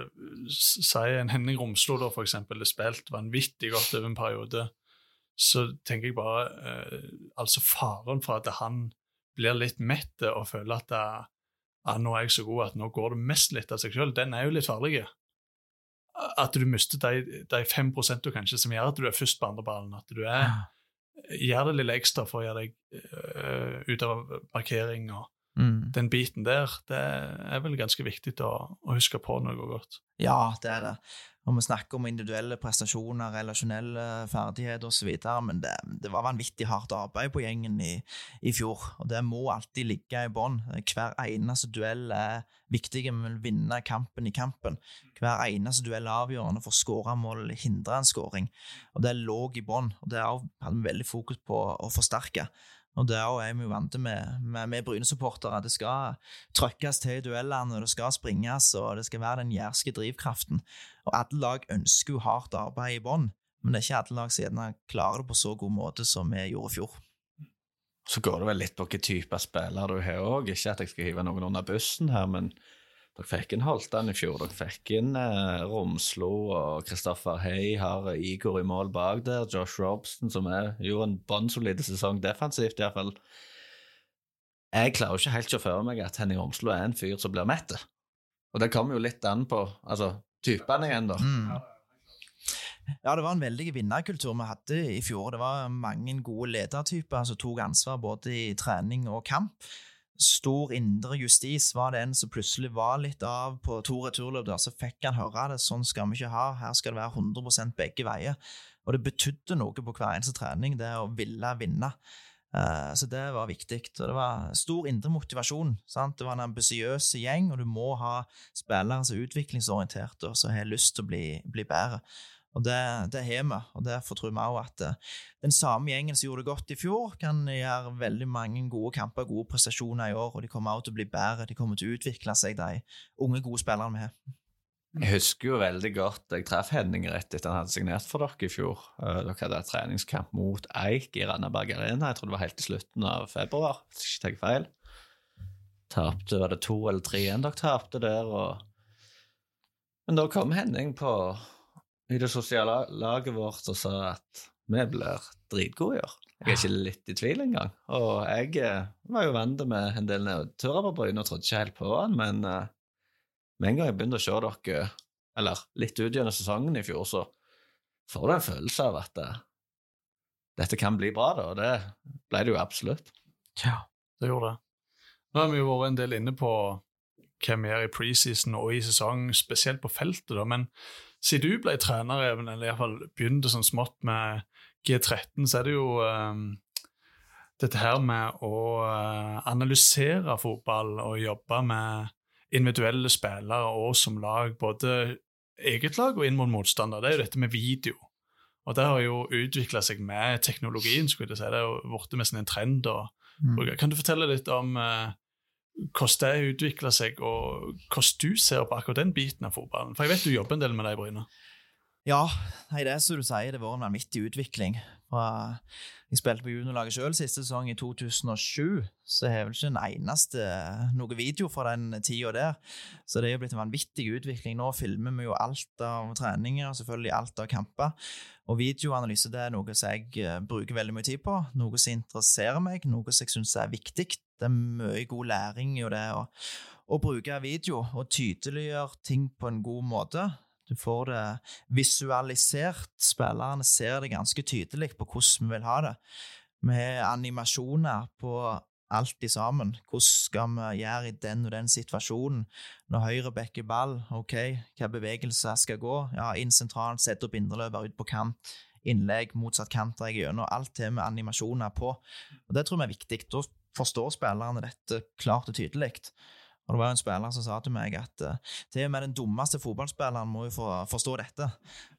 si en Henning Romslo da for eksempel, er spilt vanvittig godt over en periode så tenker jeg bare eh, Altså faren for at han blir litt mett og føler at det, ah, nå er jeg så god at nå går det mest litt av seg sjøl, den er jo litt farlig. At du mister de, de 5 du kanskje som gjør at du er først på andreballen. At du er, gjør det litt ekstra for å gjøre deg uh, ut av markering og mm. den biten der. Det er vel ganske viktig å, å huske på når det går godt. Ja, det er det og vi snakker om individuelle prestasjoner, relasjonelle ferdigheter osv., men det, det, var vanvittig hardt arbeid på gjengen i, i fjor, og det må alltid ligge i bånn. Hver eneste duell er viktig, vi vil vinne kampen i kampen. Hver eneste duell er avgjørende for å skåre mål eller hindre en skåring, og det lå i bånn, og det hadde vi veldig fokus på å forsterke. Og det er vi vant med, med, med Bryne-supportere. Det skal trøkkes til i duellene, det skal springes, og det skal være den jærske drivkraften. Og alle lag ønsker jo hardt arbeid i bånn, men det er ikke alle lag som gjerne klarer det på så god måte som vi gjorde i fjor. Så går det vel litt på hvilken type spiller du har òg. Ikke at jeg skal hive noen under bussen her, men dere fikk inn Holtan i fjor. Dere fikk inn eh, Romslo og Kristoffer Hey har Igor i mål bak der. Josh Robson, som er jo en bånnsolid sesong defensivt, iallfall. Jeg klarer ikke helt å føre meg at Henning Romslo er en fyr som blir mett. Og det kommer jo litt an på altså, typene igjen, da. Mm. Ja, det var en veldig vinnerkultur vi hadde i fjor. Det var mange gode ledertyper som tok ansvar både i trening og kamp. Stor indre justis var det en som plutselig var litt av på to returløp. Så fikk han høre det. Sånn skal vi ikke ha. Her skal det være 100 begge veier. Og det betydde noe på hver eneste trening, det å ville vinne. Uh, så det var viktig. Og det var stor indre motivasjon. Sant? Det var en ambisiøs gjeng, og du må ha spillere som er utviklingsorienterte og som har lyst til å bli, bli bedre. Og det, det har vi, og derfor tror vi òg at uh, den samme gjengen som gjorde det godt i fjor, kan gjøre veldig mange gode kamper, gode prestasjoner i år, og de kommer òg til å bli bedre. De kommer til å utvikle seg, de unge, gode spillerne vi har. Jeg husker jo veldig godt jeg traff Henning rett etter han hadde signert for dere i fjor. Uh, dere hadde et treningskamp mot Eik i Randaberg Arena. Jeg tror det var helt til slutten av februar, hvis jeg ikke tar feil. Tapte, Var det to eller tre igjen dere tapte der? Og... Men da kom Henning på i det sosiale laget vårt og sa at vi blir dritgode i år. Jeg er ikke litt i tvil engang. Og jeg eh, var jo vant med en del nedturer på Bryne og trodde ikke helt på han, men eh, med en gang jeg begynte å se dere, eller litt ut gjennom sesongen i fjor, så får du en følelse av at eh, dette kan bli bra, da, og det ble det jo absolutt. Ja. Det gjorde det. Nå har vi jo vært en del inne på hva vi gjør i preseason og i sesong, spesielt på feltet, da, men siden du ble trener, Even, eller iallfall begynte sånn smått med G13, så er det jo um, dette her med å uh, analysere fotball og jobbe med individuelle spillere og som lag, både eget lag og inn mot motstander. Det er jo dette med video. Og det har jo utvikla seg med teknologien. skulle jeg si. Det er jo blitt nesten en trend. Og, Mm. Kan du fortelle litt om uh, hvordan det utvikler seg, og hvordan du ser på akkurat den biten av fotballen? For jeg vet du jobber en del med det i Bryne. Ja, nei, det er som du sier, det har vært en vanvittig utvikling. Jeg spilte på juniorlaget sjøl siste sesong i 2007, så har jeg vel ikke en eneste noe video fra den tida der. Så det er jo blitt en vanvittig utvikling. Nå filmer vi jo alt av treninger, og selvfølgelig alt av kamper. Og videoanalyse det er noe som jeg eh, bruker veldig mye tid på, noe som interesserer meg, noe som jeg syns er viktig. Det er mye god læring i det å, å bruke video og tydeliggjøre ting på en god måte. Du får det visualisert. Spillerne ser det ganske tydelig på hvordan vi vil ha det. Vi har animasjoner på alt i sammen. Hvordan skal vi gjøre i den og den situasjonen? Når høyre backer ball, ok, hva bevegelser skal gå? Ja, inn sentralt, sette opp indreløper ut på kant. Innlegg, motsatt kant gjennom. Alt det med animasjoner på. Og Det tror vi er viktig. Da forstår spillerne dette klart og tydelig. Og Det var en spiller som sa til meg at uh, til og med den dummeste fotballspilleren må jo forstå dette.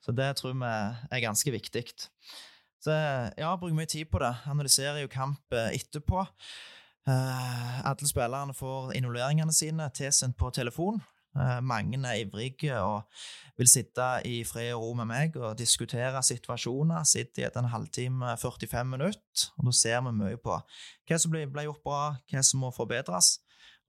Så det tror vi er ganske viktig. Så ja, bruker mye tid på det. Analyserer jo kamp eh, etterpå. Eh, alle spillerne får involveringene sine tilsendt på telefon. Eh, mange er ivrige og vil sitte i fred og ro med meg og diskutere situasjoner. Sitter i en halvtime, 45 minutter, og da ser vi mye på hva som ble, gjort bra, hva som må forbedres.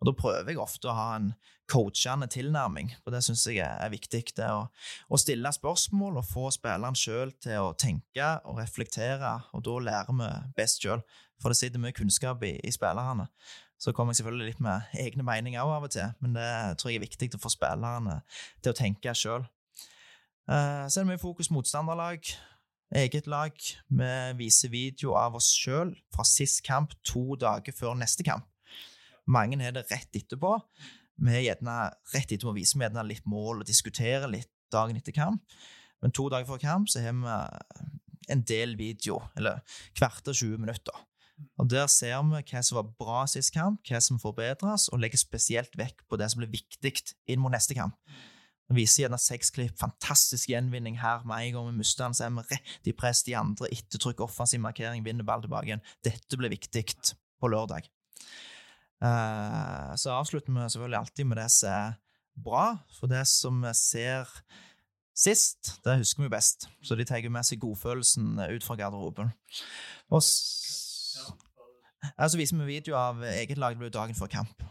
Og Da prøver jeg ofte å ha en coachende tilnærming, og det syns jeg er viktig. Det å, å stille spørsmål og få spilleren sjøl til å tenke og reflektere, og da lærer vi best sjøl. For det sitter mye kunnskap i, i spillerne. Så kommer jeg selvfølgelig litt med egne meninger av og til, men det tror jeg er viktig å få spillerne til å tenke sjøl. Uh, så er det mye fokus motstanderlag, eget lag. Vi viser video av oss sjøl fra sist kamp to dager før neste kamp. Mange har det rett etterpå. Vi er gjerne rett etterpå viser vi gjerne litt mål og diskuterer litt dagen etter kamp. Men to dager før kamp så har vi en del video, eller kvarter 20 minutter. Og Der ser vi hva som var bra sist kamp, hva som forbedres, og legger spesielt vekk på det som blir viktig inn mot neste kamp. Vi viser gjerne seks klipp, fantastisk gjenvinning her med en gang vi mister den, så er vi rett i press de andre, ettertrykk, offensiv markering, vinner ball tilbake igjen. Dette blir viktig på lørdag. Eh, så avslutter vi selvfølgelig alltid med det som er bra, for det som vi ser sist, det husker vi best. Så de tar med seg godfølelsen ut fra garderoben. Og så viser vi video av eget lag det dagen før kamp.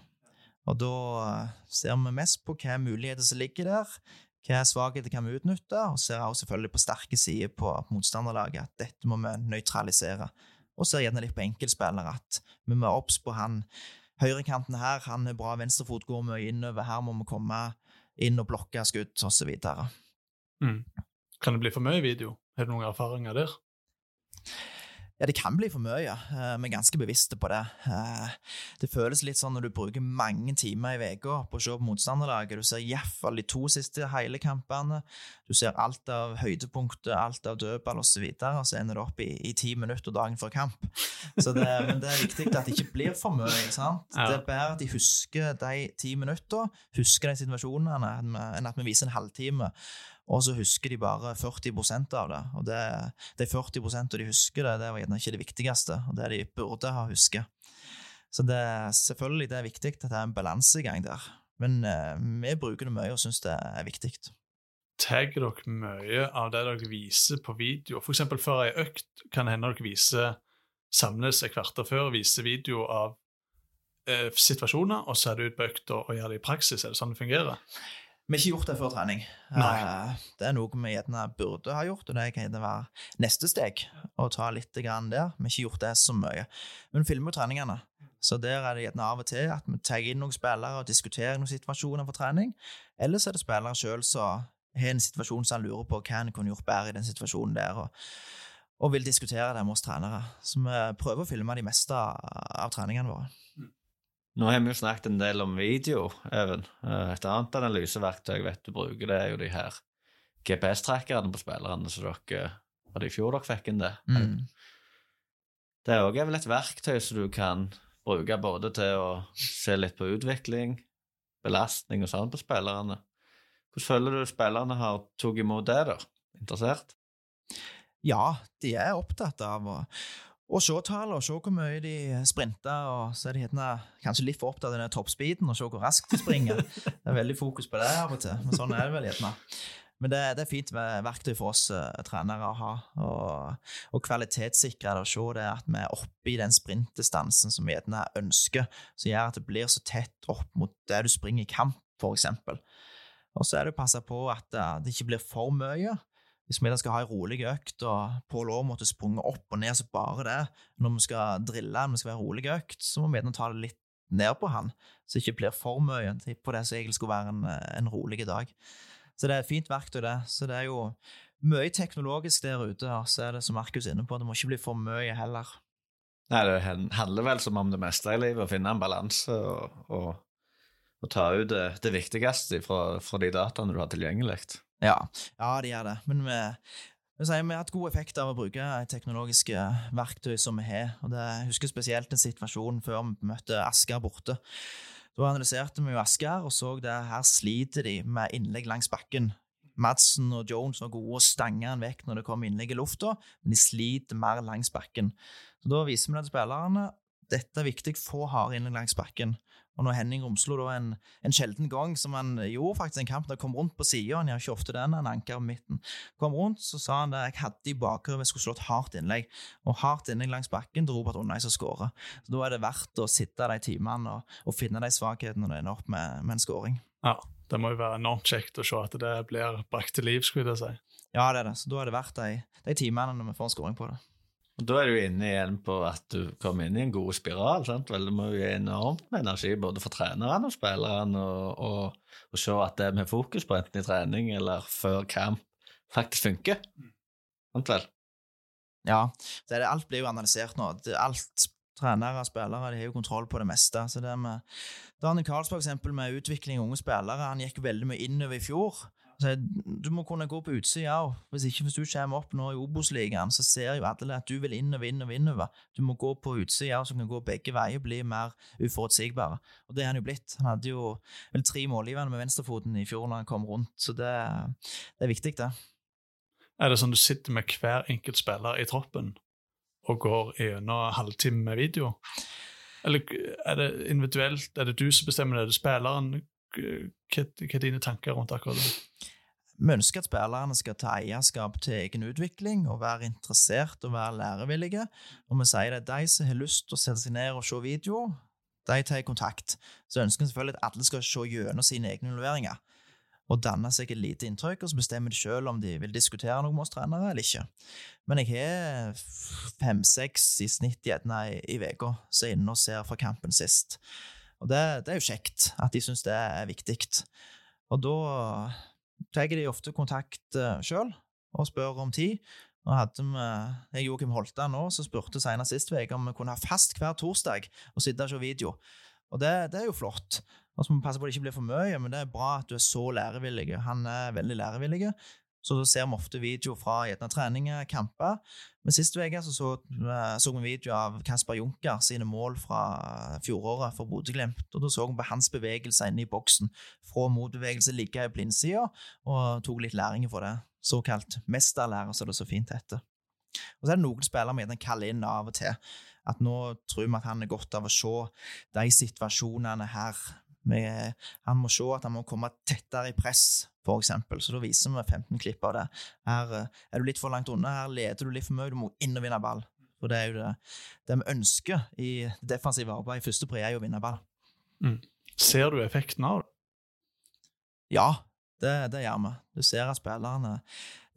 Og da eh, ser vi mest på hva muligheter som ligger der, hva svakheter kan vi utnytte, og ser også selvfølgelig på sterke sider på motstanderlaget at dette må vi nøytralisere. Og ser gjerne litt på enkeltspillere at vi må obs på han høyrekanten her, han er bra venstrefot, går mye innover, her må vi komme inn og blokke skudd, osv. Mm. Kan det bli for mye video? Har du noen erfaringer der? Ja, det kan bli for mye. eh, Vi er ganske bevisste på det. Eh, Det føles litt sånn når du bruker mange timer i uka på å se på motstanderlaget. Du ser iallfall de to siste hele kampene. Du ser alt av høydepunkter, alt av dødball osv., og, så og så ender det opp i, i ti minutter dagen før kamp. Så det, men det er viktig at det ikke blir for mye. ikke sant? Ja. Det er bedre at de husker de ti minuttene, husker de situasjonene, enn at vi viser en halvtime. Og så husker de bare 40% av det. Og det, de 40% de husker det, det var gjerne ikke det viktigste, og det de burde ha husket. Så det, selvfølgelig det er viktig at det er en balansegang der. Men eh, vi bruker det mye og syns det er viktig. Tagger dere mye av det dere viser på video? Eksempel før ei økt kan hende dere viser samles et kvarter før viser video av eh, situasjoner, og så er det ut på økta og gjør det i praksis. Er det sånn det fungerer? Vi har ikke gjort det før trening. Eh, Det er noe vi gjerne burde ha gjort, og det kan gjerne være neste steg. Å ta litt grann der. Vi har ikke gjort det så mye. Men vi filmer jo treningene. Så der er det gjerne av og til at vi tar inn noen spillere og diskuterer noen situasjoner for trening. Eller så er det spillere sjøl som har en situasjon som han lurer på hva han kunne gjort bedre i den situasjonen der, og, og vil diskutere det med oss trenere. Så vi prøver å filme de meste av treningene våre. Nå har vi jo snakket en del om video, Even. Eh, Et annet analyseverktøy jeg vet du bruker, det er jo de her GPS-trackerne på spillerne, som dere Var det i fjor dere fikk inn det? Mm. Det er òg vel et verktøy som du kan bruke både til å se litt på utvikling, belastning og sånn på spillerne. Hvordan føler du spillerne har tatt imot det, da? Interessert? Ja, de er opptatt av å, å se tallene, og se hvor mye de sprinter, og så er de gjerne kanskje litt for opptatt av den toppspeeden og se hvor raskt de springer. Det er veldig fokus på det av og til, men sånn er det vel gjerne. Men det, det er fint verktøy for oss uh, trenere å ha, og, og kvalitetssikre det og se det at vi er oppe i den sprintdistansen som vi gjerne ønsker, som gjør at det blir så tett opp mot det du springer i kamp, eksempel. Og så er det å passe på at eh, det ikke blir for mye. Hvis vi skal ha en rolig økt, og Pål Aar måtte sprunge opp og ned så bare det, når vi skal drille, når vi skal være rolig økt, så må vi gjerne ta det litt ned på han, så det ikke blir for mye på det som egentlig skulle være en, en rolig dag. Så det er et fint verktøy, det. Så det er jo mye teknologisk der ute, og så er det som Markus er inne på, det må ikke bli for mye heller. Nei, det handler vel som om det meste i livet, å finne en balanse og, og, og ta ut det, det viktigste fra, fra de dataene du har tilgjengelig. Ja, ja det gjør det. Men vi, vi, sier, vi har hatt god effekt av å bruke teknologiske verktøy som vi har. Og det, jeg husker spesielt en situasjon før vi møtte Asker borte. Da analyserte vi jo Asker og så det her sliter de med innlegg langs bakken. Madsen og Jones var gode og stanga han vekk når det kom innlegg i lufta, men de sliter mer langs bakken. Så Da viser vi det til spillerne. Dette er viktig, få harde innlegg langs bakken. Og når Henning Romslo da en, en sjelden gang, som han gjorde faktisk en kamp, da kom rundt på sida, han gjør ikke ofte den, han anker midten, kom rundt, så sa han det, jeg hadde i bakhodet jeg skulle slå et hardt innlegg, og hardt innlegg langs bakken dro Robert Unnai som skåra. Så da er det verdt å sitte de timene og, og finne de svakhetene når det ender opp med, med en skåring. Ja, Det må jo være enormt kjekt å se at det blir brakt til liv, skulle jeg si. Ja, det er det. Så da er det verdt de, de timene når vi får en skåring på det. Og Da er du inne igjen på at du kommer inn i en god spiral. sant? Vel, Det må jo gi enormt med energi både for trenerne og spillerne og, se at det med fokus på enten i trening eller før camp faktisk funker. Sant vel? Ja, Det det, alt blir jo analysert nå. Det, alt Trenere og spillere de har jo kontroll på det meste. Så det med Daniel Karlsberg, for eksempel, med utvikling av unge spillere, han gikk veldig mye innover i fjor. Så du må kunne gå på utsida òg. Hvis ikke hvis du kommer opp nå i Obos-ligaen, så ser jo alle at du vil innover, innover, innover. Du må gå på utsida, som kan gå begge veier, bli mer uforutsigbare. Og det er han jo blitt. Han hadde jo vel tre målgivende med venstrefoten i fjor når han kom rundt, så det, det er viktig, det. Er det sånn du sitter med hver enkelt spiller i troppen og går gjennom halvtime med video? Eller er det individuelt? Er det du som bestemmer det? Er det spilleren? Hva, er dine tanker rundt akkurat det? Vi ønsker at spillerne skal ta eierskap til egen utvikling og være interessert og være lærevillige. Og vi sier det er de som har lyst til å sette seg ned og se video, de tar kontakt. Så ønsker vi selvfølgelig at alle skal se gjennom sine egne involveringer og danne seg et lite inntrykk, og så bestemmer de selv om de vil diskutere noe med oss trenere eller ikke. Men jeg har fem-seks i snitt gjerne i uka som er inne og ser fra kampen sist. Og det, det er jo kjekt at de syns det er viktig. Og da tar de ofte kontakt sjøl og spør om tid. Nå hadde vi jeg Joakim Holta nå, som spurte senest sist uke om vi kunne ha fast hver torsdag og sitte og se video. Og det, det er jo flott. Og så må vi passe på at det ikke blir for mye, men det er bra at du er så lærevillig. Han er veldig lærevillig. Så da ser vi ofte video fra gjerne treninger, kamper. Men sist uke så, så, så vi video av Kasper Junker sine mål fra fjoråret for Bodø-Glimt. Og da så vi på hans bevegelser inne i boksen. Fra motbevegelse ligge i blindsida, og tok litt læring for det. Såkalt mesterlærer, som det så fint heter. Og så er det noen spillere vi kaller inn av og til. At nå tror vi at han er godt av å se de situasjonene her vi, han må se at han må komme tettere i press, eksempel. Så da viser vi 15 klipp av det. Her eh, er du litt for langt unna, her leder du litt for mye, du må inn og vinne ball. Og det er jo det, det vi ønsker i defensiv arbeid. Første pri er jo å vinne ball. Mm. Ser du effekten av det? Ja, Det, det gjør vi. Du ser at spillerne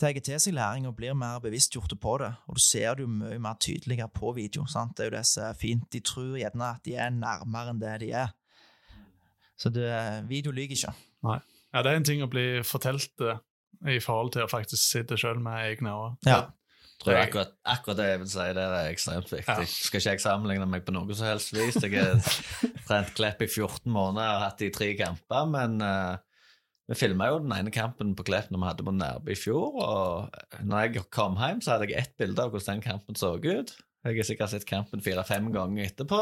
tar til seg læring og blir mer bevisstgjorte på det. Og du ser det jo mye mer tydeligere på video. sant? Det er jo det som er fint. De tror gjerne at de er nærmere enn det de er. Så det, video lyver ikke. Nei. Ja, det er en ting å bli fortalt det i forhold til å faktisk sitte sjøl med egne øyne. Ja. Tror jeg akkurat, akkurat det jeg vil si, det er ekstremt viktig. Ja. Skal ikke jeg sammenligne meg på noe som helst vis. Jeg har trent Klepp i 14 måneder og hatt det i tre kamper, men uh, vi filma jo den ene kampen på Klepp når vi hadde på Nærby i fjor, og når jeg kom hjem, så hadde jeg ett bilde av hvordan den kampen så ut. Jeg har sikkert sett kampen fire-fem ganger etterpå.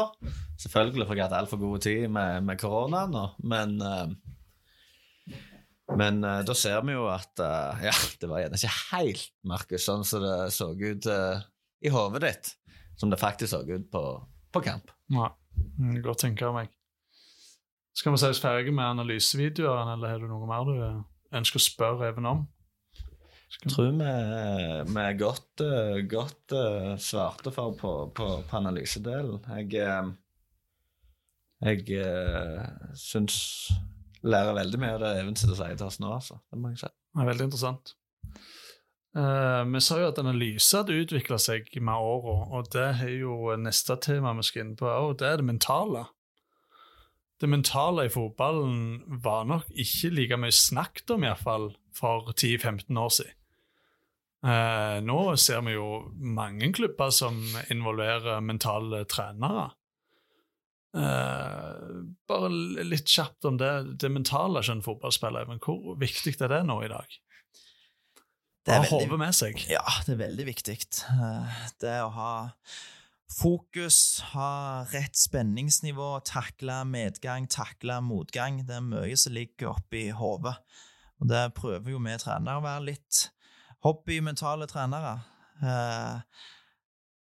Selvfølgelig, fordi jeg hadde altfor god tid med, med koronaen, men eh, men eh, da ser vi jo at eh, ja, det var gjerne ikke helt, Markus, sånn som det så ut i hodet ditt, som det faktisk så ut på, på kamp. Nei. godt Godt tenke meg. Skal vi si oss ferdige med analysevideoene, eller har du noe mer du ønsker å spørre Even om? Jeg tror vi, vi er godt, eh, godt eh, svarte for på, på, på analysedelen. Jeg, eh, jeg syns lærer veldig mye av det Even sitter og sier til oss nå, altså. Det må jeg si. Det er veldig interessant. Uh, vi sa jo at analyse hadde utvikla seg med åra, og det er jo neste tema vi skal inn på òg, det er det mentale. Det mentale i fotballen var nok ikke like mye snakket om, iallfall for 10-15 år siden. Eh, nå ser vi jo mange klubber som involverer mentale trenere. Eh, bare litt kjapt om det, det mentale som en fotballspiller. Men hvor viktig er det nå i dag? Det er hodet med seg. Ja, det er veldig viktig. Eh, Det å ha fokus, ha rett spenningsnivå, takle medgang, takle motgang. Det er mye som ligger oppi hodet. Og det prøver jo vi trenere å være litt hobbymentale trenere. Eh,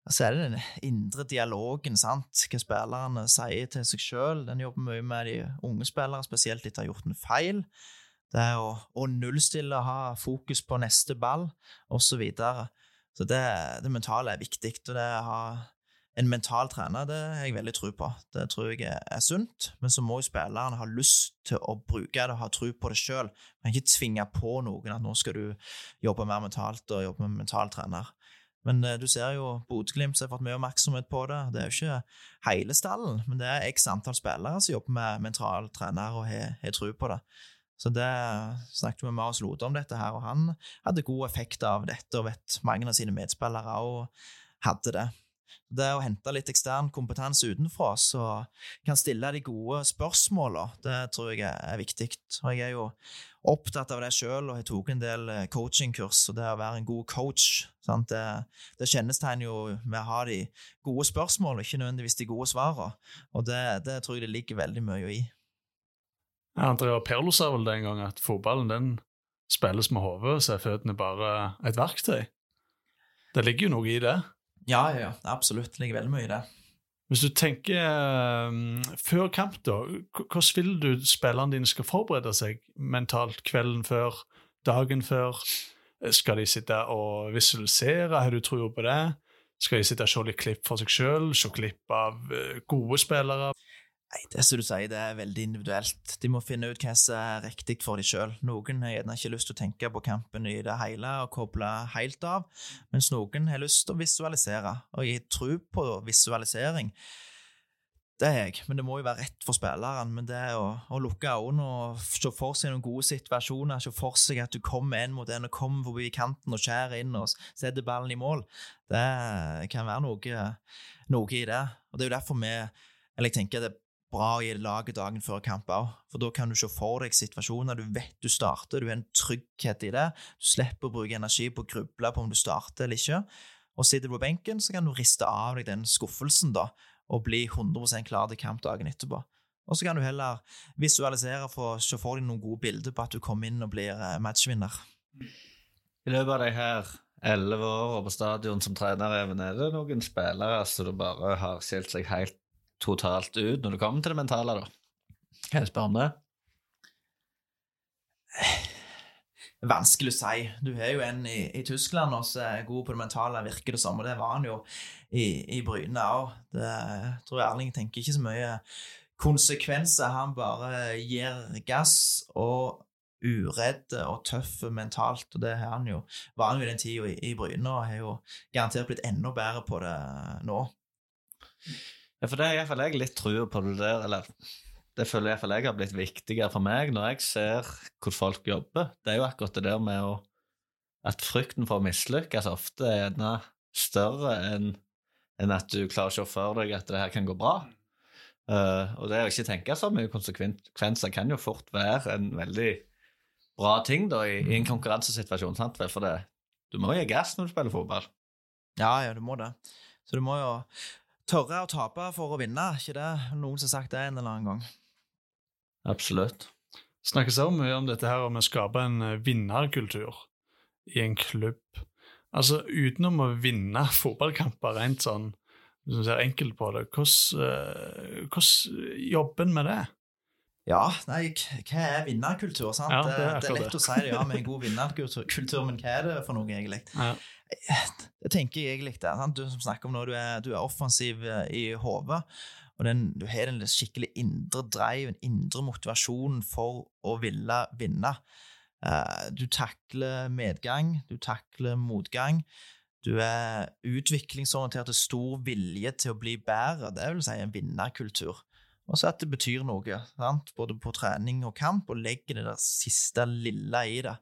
Så er det den indre dialogen, sant? hva spillerne sier til seg sjøl. Den jobber mye med de unge spillere, spesielt etter å ha gjort en feil. Det er å, å nullstille, ha fokus på neste ball, osv. Så, videre. så det, det mentale er viktig. Og det å ha en mental trener, det har jeg veldig tro på. Det tror jeg er, sunt, men så må jo spillerne ha lyst til å bruke det og ha tro på det sjøl. Kan ikke tvinge på noen at nå skal du jobbe mer mentalt og jobbe med mental trener. Men eh, du ser jo Bodø-Glimt har fått mye oppmerksomhet på det. Det er jo ikke hele stallen, men det er x antall spillere som jobber med mental trener og har tro på det. Så det snakket vi med Marius Lode om dette her, og han hadde god effekt av dette, og vet mange av sine medspillere òg hadde det. Det å hente litt ekstern kompetanse utenfra som kan stille de gode spørsmåla, det tror jeg er viktig. Og jeg er jo opptatt av det sjøl og har tatt en del eh, coachingkurs, og det å være en god coach sant? Det, det kjennetegner jo med å ha de gode spørsmålene, ikke nødvendigvis de gode svarene. Og det, det tror jeg det ligger veldig mye i. Ja, Andrea Perlo sa vel det en gang at fotballen den spilles med hodet, så er føttene bare et verktøy. Det ligger jo noe i det. Ja, ja, ja, absolutt. Det ligger veldig mye i det. Hvis du tenker um, før kamp, da, hvordan vil du spillerne dine skal forberede seg mentalt kvelden før, dagen før? Skal de sitte og visualisere? Har du tro på det? Skal de sitte og se litt klipp for seg sjøl, se klipp av eh, gode spillere? Nei, det som du sier, det er veldig individuelt. De må finne ut hva som er riktig for dem sjøl. Noen har gjerne ikke lyst til å tenke på kampen i det hele og koble helt av, mens noen har lyst til å visualisere. Og jeg tror på visualisering. Det er jeg, men det må jo være rett for spilleren. Men det å, å lukke øynene og se for seg noen gode situasjoner, se for seg at du kommer en mot en og kommer forbi kanten og skjærer inn og setter ballen i mål, det kan være noe, noe i det. Og det er jo derfor vi Eller jeg tenker det bra gi laget dagen før kamp òg, for da kan du se for deg situasjoner. Du vet du starter, du har en trygghet i det. Du slipper å bruke energi på å gruble på om du starter eller ikke. Og sitter du på benken, så kan du riste av deg den skuffelsen da, og bli 100% klar til kamp dagen etterpå. Og så kan du heller visualisere for å se for deg noen gode bilder på at du kommer inn og blir eh, matchvinner. I løpet av de her elleve åra på stadion som trener, Even, er det noen spillere som du bare har skilt seg helt totalt ut når det kommer til det mentale, da? Kan jeg spørre om det? Vanskelig å si. Du har jo en i, i Tyskland som er god på det mentale, virker det som, og det var han jo i, i Bryne òg. Jeg tror Erling tenker ikke så mye konsekvenser. Han bare gir gass og uredd og tøff mentalt, og det har han jo, var han jo i den tida i, i Bryne, og har jo garantert blitt enda bedre på det nå. Ja, for det har iallfall jeg litt trua på det der, eller det føler iallfall jeg har blitt viktigere for meg når jeg ser hvor folk jobber. Det er jo akkurat det der med å At frykten for å mislykkes ofte er gjerne større enn enn at du klarer å se for deg at det her kan gå bra. Uh, og det å ikke tenke så mye konsekvenser kan jo fort være en veldig bra ting da, i, i en konkurransesituasjon. sant? For det, du må jo gi gass når du spiller fotball. Ja, ja, du må det. Så du må jo tørre å tape for å vinne, ikke det? Noen som har sagt det en eller annen gang. Absolutt. Snakkes også mye om dette her om å skape en eh, vinnerkultur i en klubb. Altså, utenom å vinne fotballkamper rent sånn, hvis du ser enkelt på det, hvordan, eh, hvordan jobber en med det? Ja, nei, hva er vinnerkultur? sant? Ja, det, det er det, er lett det. å si det, ja, med en god vinnerkultur, men hva er det for noe, egentlig? Ja. Det tenker jeg egentlig det. Du som snakker om nå, du er, du er offensiv eh, i hodet, og den, du har den skikkelig indre drive, den indre motivasjonen for å ville vinne. Eh, Du takler medgang, du takler motgang. Du er utviklingsorientert og stor vilje til å bli bedre. Det vil si en vinnerkultur. Og så at det betyr noe, sant? både på trening og kamp, og legger det der siste lille i det.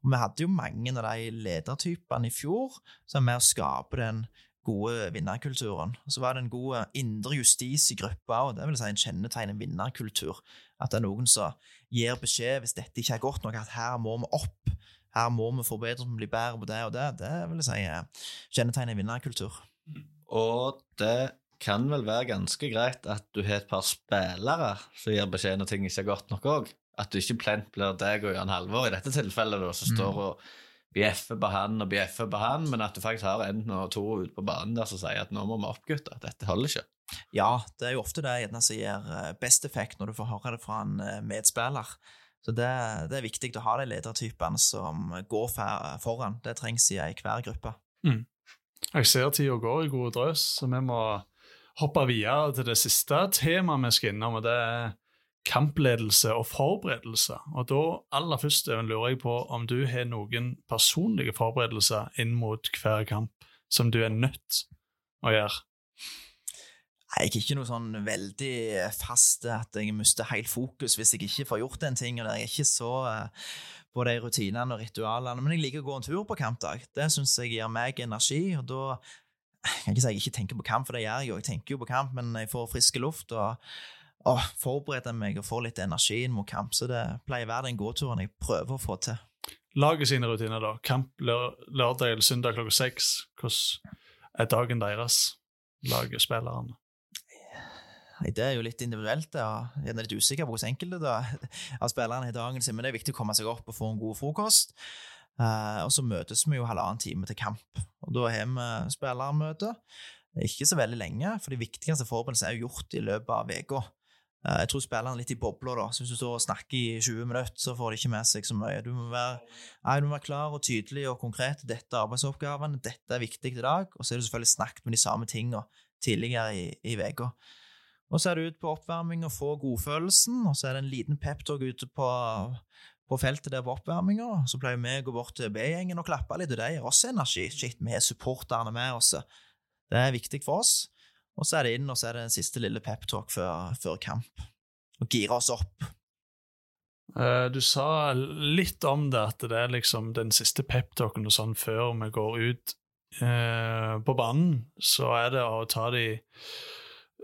Og vi hadde jo mange av de ledertypene i fjor som er med å skape den gode vinnerkulturen. Og så var det en god indre justis i gruppa, og det vil si en kjennetegn en vinnerkultur. At det er noen som gir beskjed hvis dette ikke er godt nok, at her må vi opp. Her må vi forbedre oss, bli bedre på det og det. Det vil si kjennetegn en vinnerkultur. Og det kan vel være ganske greit at du har et par spillere som gir beskjed når ting ikke er godt nok òg. At du ikke plent blir deg og Jan Halvor i dette tilfellet, da, som står og bjeffer på han og bjeffer på han, men at du faktisk har en og to ute på banen der som sier at nå må vi opp, gutter. Dette holder ikke. Ja, det er jo ofte det gjerne som gir eh, best effekt når du får høre det fra en eh, medspiller. Så det, det er viktig å ha de ledertypene som går foran. Det trengs i hver gruppe. Jeg ser tida går i gode drøs, så vi må hoppe videre til det siste temaet vi skal innom, og det er kampledelse og forberedelse. Og da aller først lurer jeg på om du har noen personlige forberedelser inn mot hver kamp som du er nødt å gjøre. Nei, Jeg er ikke noe sånn veldig fast at jeg mister helt fokus hvis jeg ikke får gjort en ting. og Jeg er ikke så eh, på de rutinene og ritualene, men jeg liker å gå en tur på kampdag. Det syns jeg gir meg energi, og da jeg kan ikke si jeg ikke tenker på kamp, for det gjør jeg jo. Jeg tenker jo på kamp, men jeg får frisk luft og, og forbereder meg og får litt energi inn mot kamp. Så det pleier å være den gåturen jeg prøver å få til. Laget sine rutiner, da. Kamp lør lørdag eller søndag klokka seks. Hvordan er dagen deres, laget, spillerne? Det er jo litt individuelt. det, Jeg er litt usikker på hvordan enkelte da, av spillerne har dagen sin, men det er viktig å komme seg opp og få en god frokost. Uh, og så møtes vi jo halvannen time til kamp, og da har vi spillermøte. Ikke så veldig lenge, for de viktigste forberedelsene er jo gjort i løpet av uka. Eh, jeg tror spillerne er litt i bobla, da. Så hvis du står og snakker i 20 minutter, så får de ikke med seg så mye. Du må være, nei, du må være klar og tydelig og konkret. Dette er arbeidsoppgavene, dette er viktig i dag. Og så er det selvfølgelig snakket med de samme tingene tidligere i, uka. Og så er det ut på oppvarming og få godfølelsen, og så er det en liten peptalk ute på, på feltet der på oppvarminga. Så pleier vi å gå bort til B-gjengen og klappe litt, og det gir oss energi. Shit, vi har supporterne med oss. Det er viktig for oss. Og så er det inn, og så er det en siste lille peptalk før, før kamp. Og gire oss opp. Eh, Du sa litt om det, at det er liksom den siste peptalken og sånn før vi går ut eh, på banen, så er det å ta de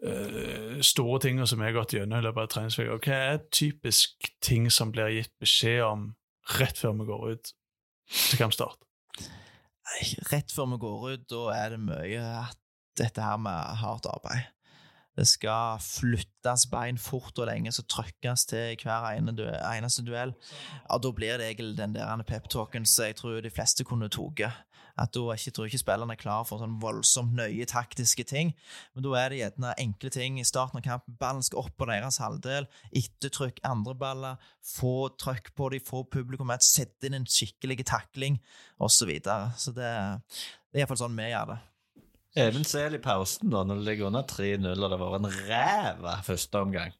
eh, store tingene som jeg har gått gjennom i løpet av treningsuka. Hva er typisk ting som blir gitt beskjed om rett før vi går ut til kampstart? Rett før vi går ut, da er det mye at dette her med hardt arbeid. Det skal flyttes bein fort og lenge, så trykkes til i hver eneste duell. Ja, Da blir det egentlig den der peptalken som jeg tror de fleste kunne tatt. At da ikke, tror ikke spillerne er klar for sånn voldsomt nøye taktiske ting. Men da er det gjerne enkle ting i starten av kampen. Ballen skal opp på deres halvdel. Ettertrykk, andre baller. Få trøkk på dem, få publikum med. Sette inn en skikkelig takling, osv. Så, videre. så det, det er iallfall sånn vi gjør det. Even Sel i pausen, da, når det ligger under 3-0 og det har vært en ræva første omgang.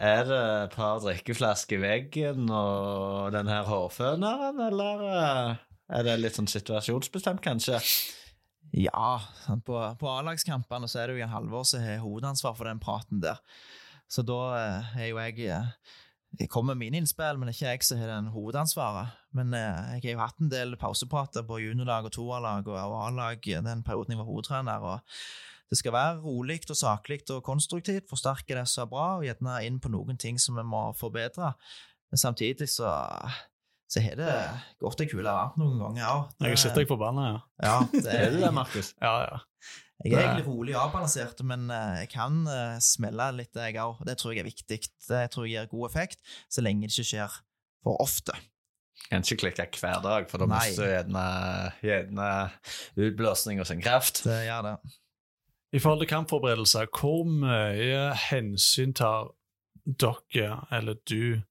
Er det et par drikkeflasker i veggen og den her hårføneren, eller eh, er det litt sånn situasjonsbestemt, kanskje? Ja, på, på A-lagskampene så er det jo Jan Halvor som har hovedansvar for den praten der. Så da eh, er jo jeg eh, Jeg kommer med mine innspill, men det er ikke jeg som har den hovedansvaret. Men eh, jeg har jo hatt en del pauseprater på juniorlag og toerlag og A-lag den perioden jeg var hovedtrener. og det skal være rolig og saklig og konstruktivt, forsterke det som er bra, og gjerne inn på noen ting som vi må forbedre. Men samtidig så, så har det gått ei kule varmt noen ganger òg. Jeg har sett deg forbanna, ja. Ja, det Er det, Markus? Ja, ja. Jeg er egentlig rolig og avbalansert, men eh, jeg kan eh, smelle litt, jeg òg. Det tror jeg er viktig. Det tror jeg gir god effekt, så lenge det ikke skjer for ofte. Kan ikke klikke hver dag, for da mister du gjerne, utblåsning og sin kraft. Det gjør det. I forhold til kampforberedelser, hvor mye hensyn tar dere, eller du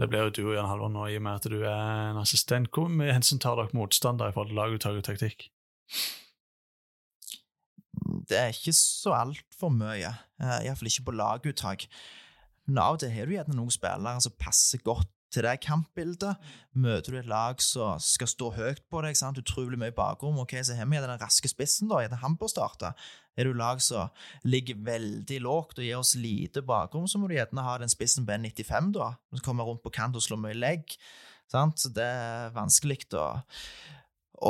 Det blir jo du og Jan Halvor nå, i og med at du er en assistent. Hvor mye hensyn tar dere motstandere i forhold til laguttak og taktikk? Det er ikke så altfor mye, uh, iallfall ikke på laguttak. Men av og til har du gjerne noen spillere som passer godt til det kampbildet. Møter du et lag som skal stå høyt på deg, sant? utrolig mye bakrom, ok, så har vi den raske spissen, da, er det han bør starte? Er du lag som ligger veldig lågt og gir oss lite bakrom, så må du gjerne ha den spissen på 95, da, som kommer rundt på kant og slår mye legg. Sant? Så det er vanskelig å,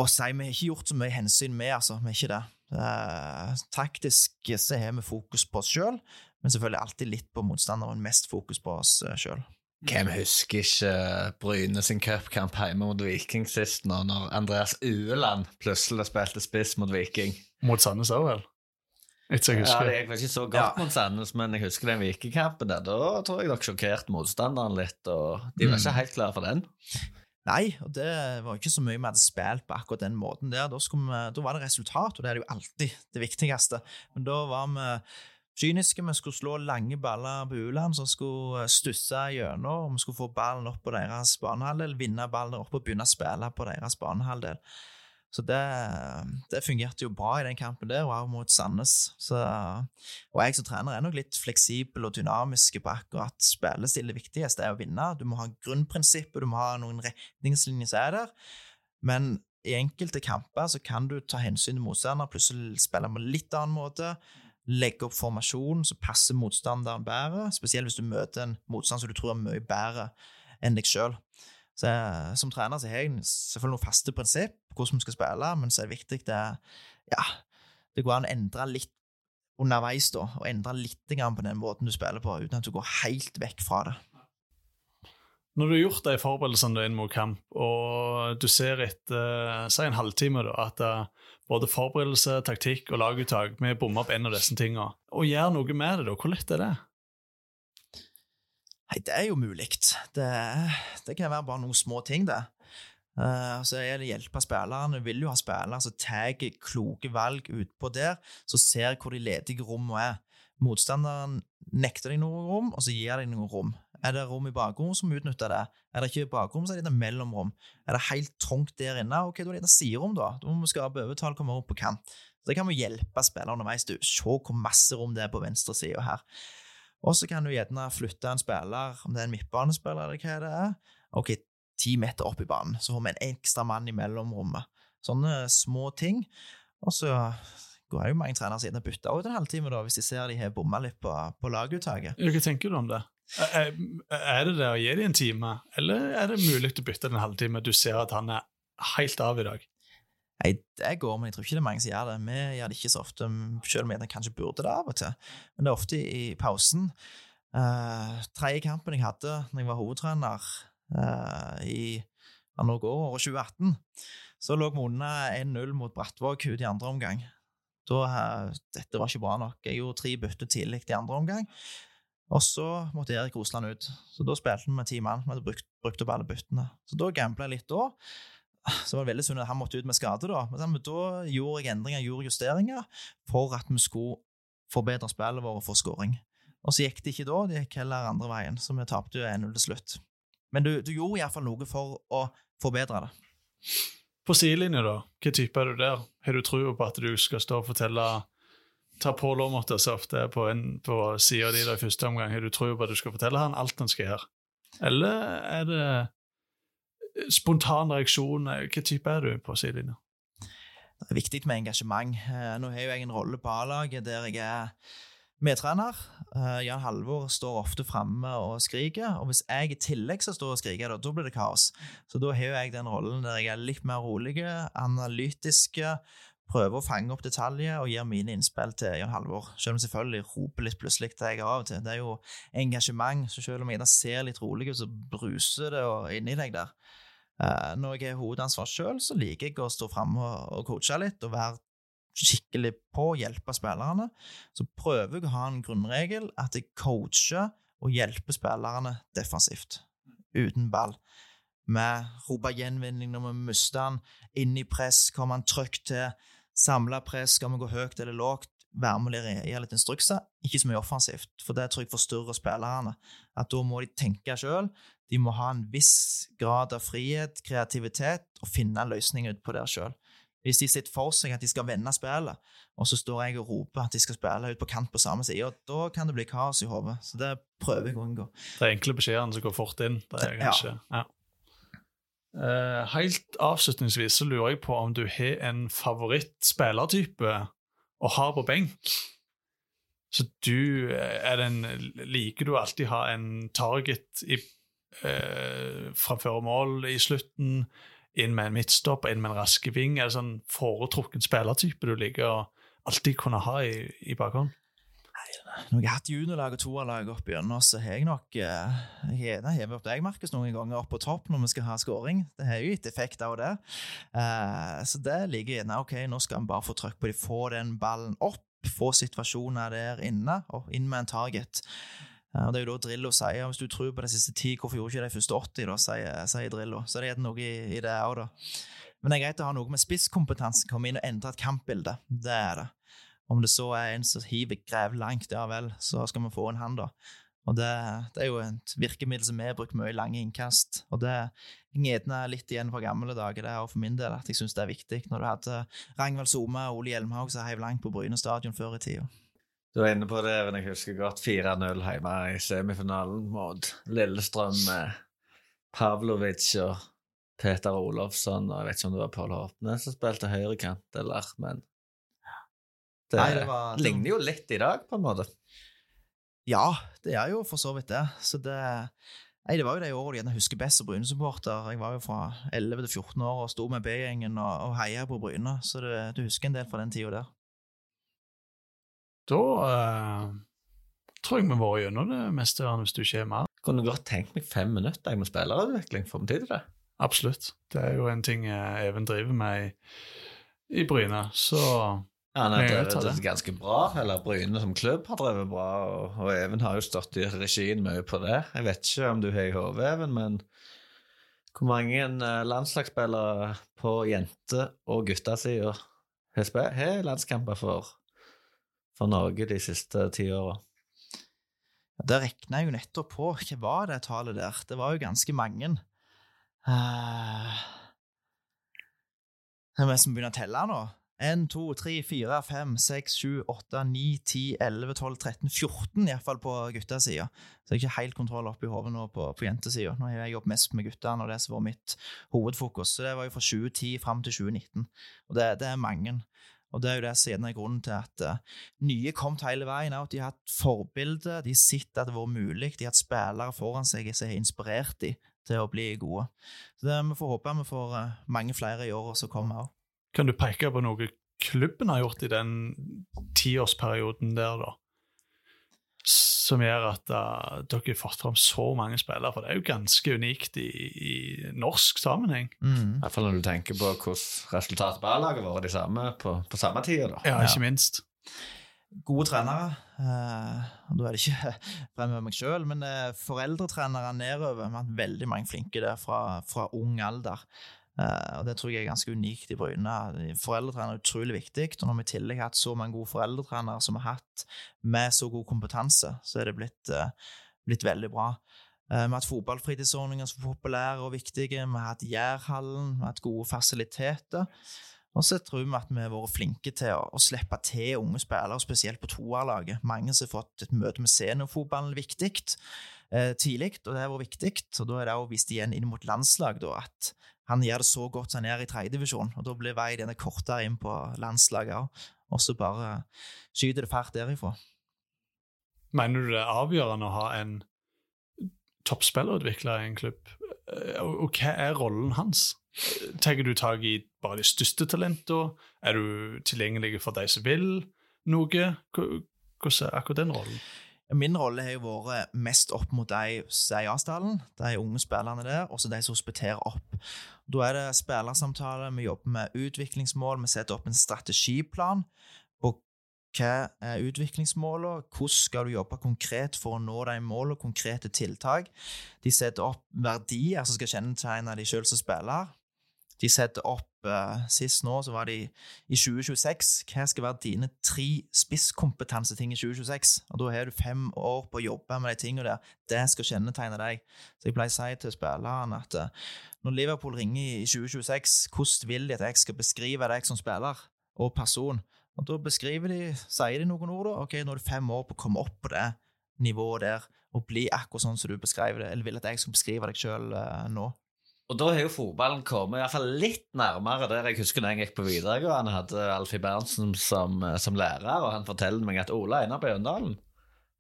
å si. Vi har ikke gjort så mye hensyn med, altså. Vi er ikke det. Eh, taktisk så har vi fokus på oss sjøl, men selvfølgelig alltid litt på motstanderen, mest fokus på oss sjøl. Hvem husker ikke Bryne sin cupkamp hjemme mot Viking sist, nå, når Andreas Ueland plutselig spilte spiss mot Viking? Mot Sandnes òg, vel? Jeg Ja, husker. det gikk vel ikke så godt mot Sandnes, men jeg husker den Vikingkampen. Da tror jeg dere sjokkerte motstanderen litt, og de var ikke helt klare for den. Nei, og det var ikke så mye vi hadde spilt på akkurat den måten der. Da, vi, da var det resultat, og det er det jo alltid det viktigste. Men da var vi kyniske. Vi skulle slå lange baller på Uland som skulle stusse gjennom, vi skulle få ballen opp på deres banehalvdel, vinne ballen opp og begynne å spille på deres banehalvdel. Så det, det fungerte jo bra i den kampen der, og også mot Sandnes. Så, og jeg som trener er nok litt fleksibel og dynamisk på akkurat spillestil. Det viktigste er å vinne. Du må ha grunnprinsippet, du må ha noen retningslinjer som er der. Men i enkelte kamper så kan du ta hensyn til motstander, plutselig spille på en litt annen måte. Legge opp formasjonen så passer motstanderen bedre, spesielt hvis du møter en motstander som du tror er mye bedre enn deg sjøl. Så Som trener så har jeg selvfølgelig noen faste prinsipp på hvordan vi skal spille, men så er det viktig det, ja, det går an å endre litt underveis, da, og endre litt på den måten du spiller på, uten at du går helt vekk fra det. Når du har gjort de forberedelsene inn mot kamp, og du ser etter si en halvtime da, at eh, både forberedelse, taktikk og laguttak Vi bommer opp en av disse tingene. Og gjør noe med det, da. Hvor lett er det? Nei, det er jo mulig. Det, det kan være bare noen små ting, det. Uh, så er det hjelpe spillerne. Vi vil jo ha spillere som tar kloke valg utpå der, så ser hvor de ledige rommene er. Motstanderen nekter deg noe rom, og så gir deg noe rom. Er det rom i bakrom, så må vi utnytte det. Er det ikke bakrom, så er det et mellomrom. Er det helt trangt der inne, ok, da er det et siderom, da. Da må vi skape overtall, komme opp på kant. Så det kan vi hjelpe spillere underveis. Du, se hvor masse rom det er på venstre side her. Og så kan du gjerne flytte en spiller, om det er en midtbanespiller eller hva det er, ok, ti meter opp i banen, så får vi en ekstra mann i mellomrommet. Sånne små ting. Og så går det jo mange trenere siden og bytter ut en halvtime, da, hvis de ser de har bomma litt på, på laguttaket. Hva tenker du om det? Er er det det å gi dem en time, eller er det mulig å bytte en halvtime? Du ser at han er helt av i dag. Nei, det går, men jeg tror ikke det er mange som gjør det. Vi gjør det ikke så ofte, selv om jeg kanskje burde det av og til. Men det er ofte i pausen. Uh, tredje kampen jeg hadde når jeg var hovedtrener uh, i ja, år, året 2018, så lå vi unna 1-0 mot Brattvåg ut i andre omgang. Da, uh, dette var ikke bra nok. Jeg gjorde tre bytter tidlig i andre omgang. Og så måtte Erik Rosland ut. Så da spilte vi med ti mann. Vi hadde brukt, brukt opp alle byttene. Så da gambla jeg litt da. Så var det veldig synd at han måtte ut med skade, da. Men da gjorde jeg endringer, gjorde justeringer for at vi skulle forbedre spillet vårt og få skåring. Og så gikk det ikke da, det gikk heller andre veien, så vi tapte jo 1-0 til slutt. Men du, du gjorde iallfall noe for å forbedre det. På sidelinja, da, hva type er du der? Har du trua på at du skal stå og fortelle Ta på Aamodt så ofte på, en- på sida di i første omgang? Har du tro på at du skal fortelle han alt han skal gjøre? Eller er det spontan reaksjon? Hva type er du på sidelinja? Det er viktig med engasjement. Eh, Nå har jeg en rolle på A-laget der jeg er medtrener. Eh, Jan Halvor står ofte framme og skriker, og hvis jeg i tillegg skal stå og skrike, da, blir det kaos. Så da har jeg den rollen der jeg er litt mer rolig, analytiske, prøver å fange opp detaljer og gir mine innspill til Jan Halvor. Selv om jeg selvfølgelig roper litt plutselig til jeg av og til. Det er jo engasjement, så selv om jeg ser litt rolig ut, så bruser det inni deg der. Eh, Når jeg har hovedansvar sjøl, så liker jeg å stå framme og, coache litt og være skikkelig på å hjelpe spillerne. Så prøver jeg å ha en grunnregel at jeg coacher og hjelper spillerne defensivt, uten ball. Med rope gjenvinning når vi mister den, inn i press, kommer han trygt til, samla press, skal vi gå høyt eller lågt, være med og gi litt instrukser, ikke så mye offensivt, for det tror jeg forstyrrer spillerne. At da må de tenke sjøl, de må ha en viss grad av frihet, kreativitet, og finne en løsning ut på det sjøl. Hvis de sitter for seg at de skal vende spillet, og så står jeg og roper at de skal spille ut på kant på samme side, og da kan det bli kaos i hodet. Så det prøver jeg å unngå. De enkle beskjedene som går fort inn. Det er kanskje, ja. Eh, helt avslutningsvis så lurer jeg på om du har en favorittspillertype å ha på benk. Så du eh, er den, Liker du alltid ha en target i, eh, framfor mål i slutten, inn med en midtstopp, inn med en raske ving? Er det sånn foretrukken spillertype du liker å alltid kunne ha i, i bakhånd? Når jeg har hatt juniorlag og toerlag opp igjennom, så har jeg nok eh, Jeg har hevet opp deg, Markus, noen ganger opp på topp når vi skal ha scoring. Det har jo gitt effekt av det. Eh, så det ligger inne. OK, nå skal vi bare få trykk på de, få den ballen opp, få situasjoner der inne, og inn med en target. Eh, og Det er jo da Drillo sier hvis du tror på de siste ti, hvorfor gjorde ikke de første 80, da, sier, sier Drillo. Så det er noe i, i det òg, da. Men det er greit å ha noe med spisskompetanse, komme inn og endre et kampbilde. Det er det. Om det så er en som hiver grev langt, ja vel, så skal vi få en han, da. Og det, det er jo et virkemiddel som vi har brukt mye i lange innkast. Og det henger litt igjen fra gamle dager, det er for min del, at jeg syns det er viktig. Når du hadde Ragnvald Soma og Ole Hjelmhaug som heiv langt på Bryne stadion før i tida. Du er inne på det, men jeg husker godt 4-0 hjemme i semifinalen mot Lillestrøm med Pavlovic og Peter Olofsson, og jeg vet ikke om det var Pål Håpne som spilte høyrekant, eller, men det, Nei, det var- ligner jo litt i dag, på en måte. Ja, det er jo for så vidt det. Så det Nei, det var jo det året jeg gjerne husker best som Bryne-supporter. Jeg var jo fra 11 til 14 år og sto med B-gjengen og, og heia på Bryne, så det, du husker en del fra den tida der. Da eh, tror jeg vi var gjennom det meste, hvis du ikke er mer. Kunne godt tenkt meg fem minutter med spillerutvikling. Får vi tid til det? Absolutt. Det er jo en ting eh, Even driver med i, i Bryne, så Han har drevet det. ganske bra, eller Bryne som klubb har drevet bra, og, og Even har jo stått i regien mye på det. Jeg vet ikke om du har i hodet, Even, men hvor mange eh, landslagsspillere på jente- og spe- har landskamper for, for Norge de siste ti åra? Det regna jeg jo nettopp på. Hva var det tallet der? Det var jo ganske mange. Uh, det er vi som begynner å telle nå. 1, 2, 3, 4, 5, 6, 7, 8, 9, 10, 11, 12, 13, 14 iallfall på guttasida. Så jeg har ikke helt kontroll oppi hodet nå på, på jentesida. Nå har jeg jobbet mest med guttene, og det som var mitt hovedfokus. Så det var jo fra 2010 fram til 2019. Og det, det er mange. Og det er jo det gjerne er grunnen til at uh, nye kom til hele veien. at De har hatt forbilder, de har sett at det har vært mulig, de har hatt spillere foran seg som har inspirert dem til å bli gode. Så det, Vi får håpe vi får uh, mange flere i åra som kommer òg. Kan du peke på noe klubben har gjort i den tiårsperioden der, da? Som gjør at uh, dere har fått fram så mange spillere, for det er jo ganske unikt i, i norsk sammenheng. Mm. I hvert fall når du tenker på hvordan resultatet på A-laget var de samme på, på samme tida. da. Ja, ikke minst. Gode trenere. Uh, Da er det ikke fremmed meg sjøl, men uh, foreldretrenere nedover. Vi har hatt veldig mange flinke der fra, fra ung alder. Eh, og Det tror jeg er ganske unikt i Bryne. Foreldretrener er utrolig viktig. Og når vi i tillegg har hatt så mange gode foreldretrenere som har hatt med så god kompetanse, så er det blitt, eh, blitt veldig bra. Eh, Vi har hatt fotballfritidsordninger som er populære og viktige. Vi har hatt Jærhallen, vi har hatt gode fasiliteter. Og så tror vi at vi har vært flinke til å, å slippe til unge spillere, spesielt på toerlaget. Mange som har fått et møte med seniorfotballen viktig eh, tidlig, og det har vært viktig. Og da er det også vist igjen inn mot landslag da, at han gjør det så godt som han gjør i tredjedivisjon. Og da blir veien denne kortere inn på landslaget og så bare skyter det fart derifra. Mener du det er avgjørende å ha en toppspillerutvikler i en klubb? Eh, Og, hva er rollen hans? Tar du tak i bare de største talentene? Er du tilgjengelig for de som vil noe? Hvor- Hvordan er akkurat den rollen? Min rolle har jo vært mest opp mot de er Asdalen, de unge spillerne der, og så de som hospiterer opp. Da er det spillersamtale, vi jobber med utviklingsmål, vi setter opp en strategiplan på hva er utviklingsmålene, hvordan skal du jobbe konkret for å nå de målene, konkrete tiltak. De setter opp verdier som skal kjennetegne de selv som spiller. De setter opp, sist nå så var de i 2026, hva skal være dine tre spisskompetanseting i 2026? Og da har du fem år på å jobbe med de tingene der. Det skal kjennetegne deg. Så jeg pleier å si til spillerne at eh, når Liverpool ringer i 2026, hvordan vil de at jeg skal beskrive deg som spiller og person? Og da beskriver de, sier de noen ord da, ok, nå er du fem år på å komme opp på det nivået der, og bli akkurat sånn som du beskriver det, eller vil at jeg skal beskrive deg selv eh, nå. Og da har jo fotballen kommet i hvert fall litt nærmere der jeg husker da jeg gikk på videregående. hadde Alfie Berntsen som, som lærer, og han forteller meg at Ola Einar Bjøndalen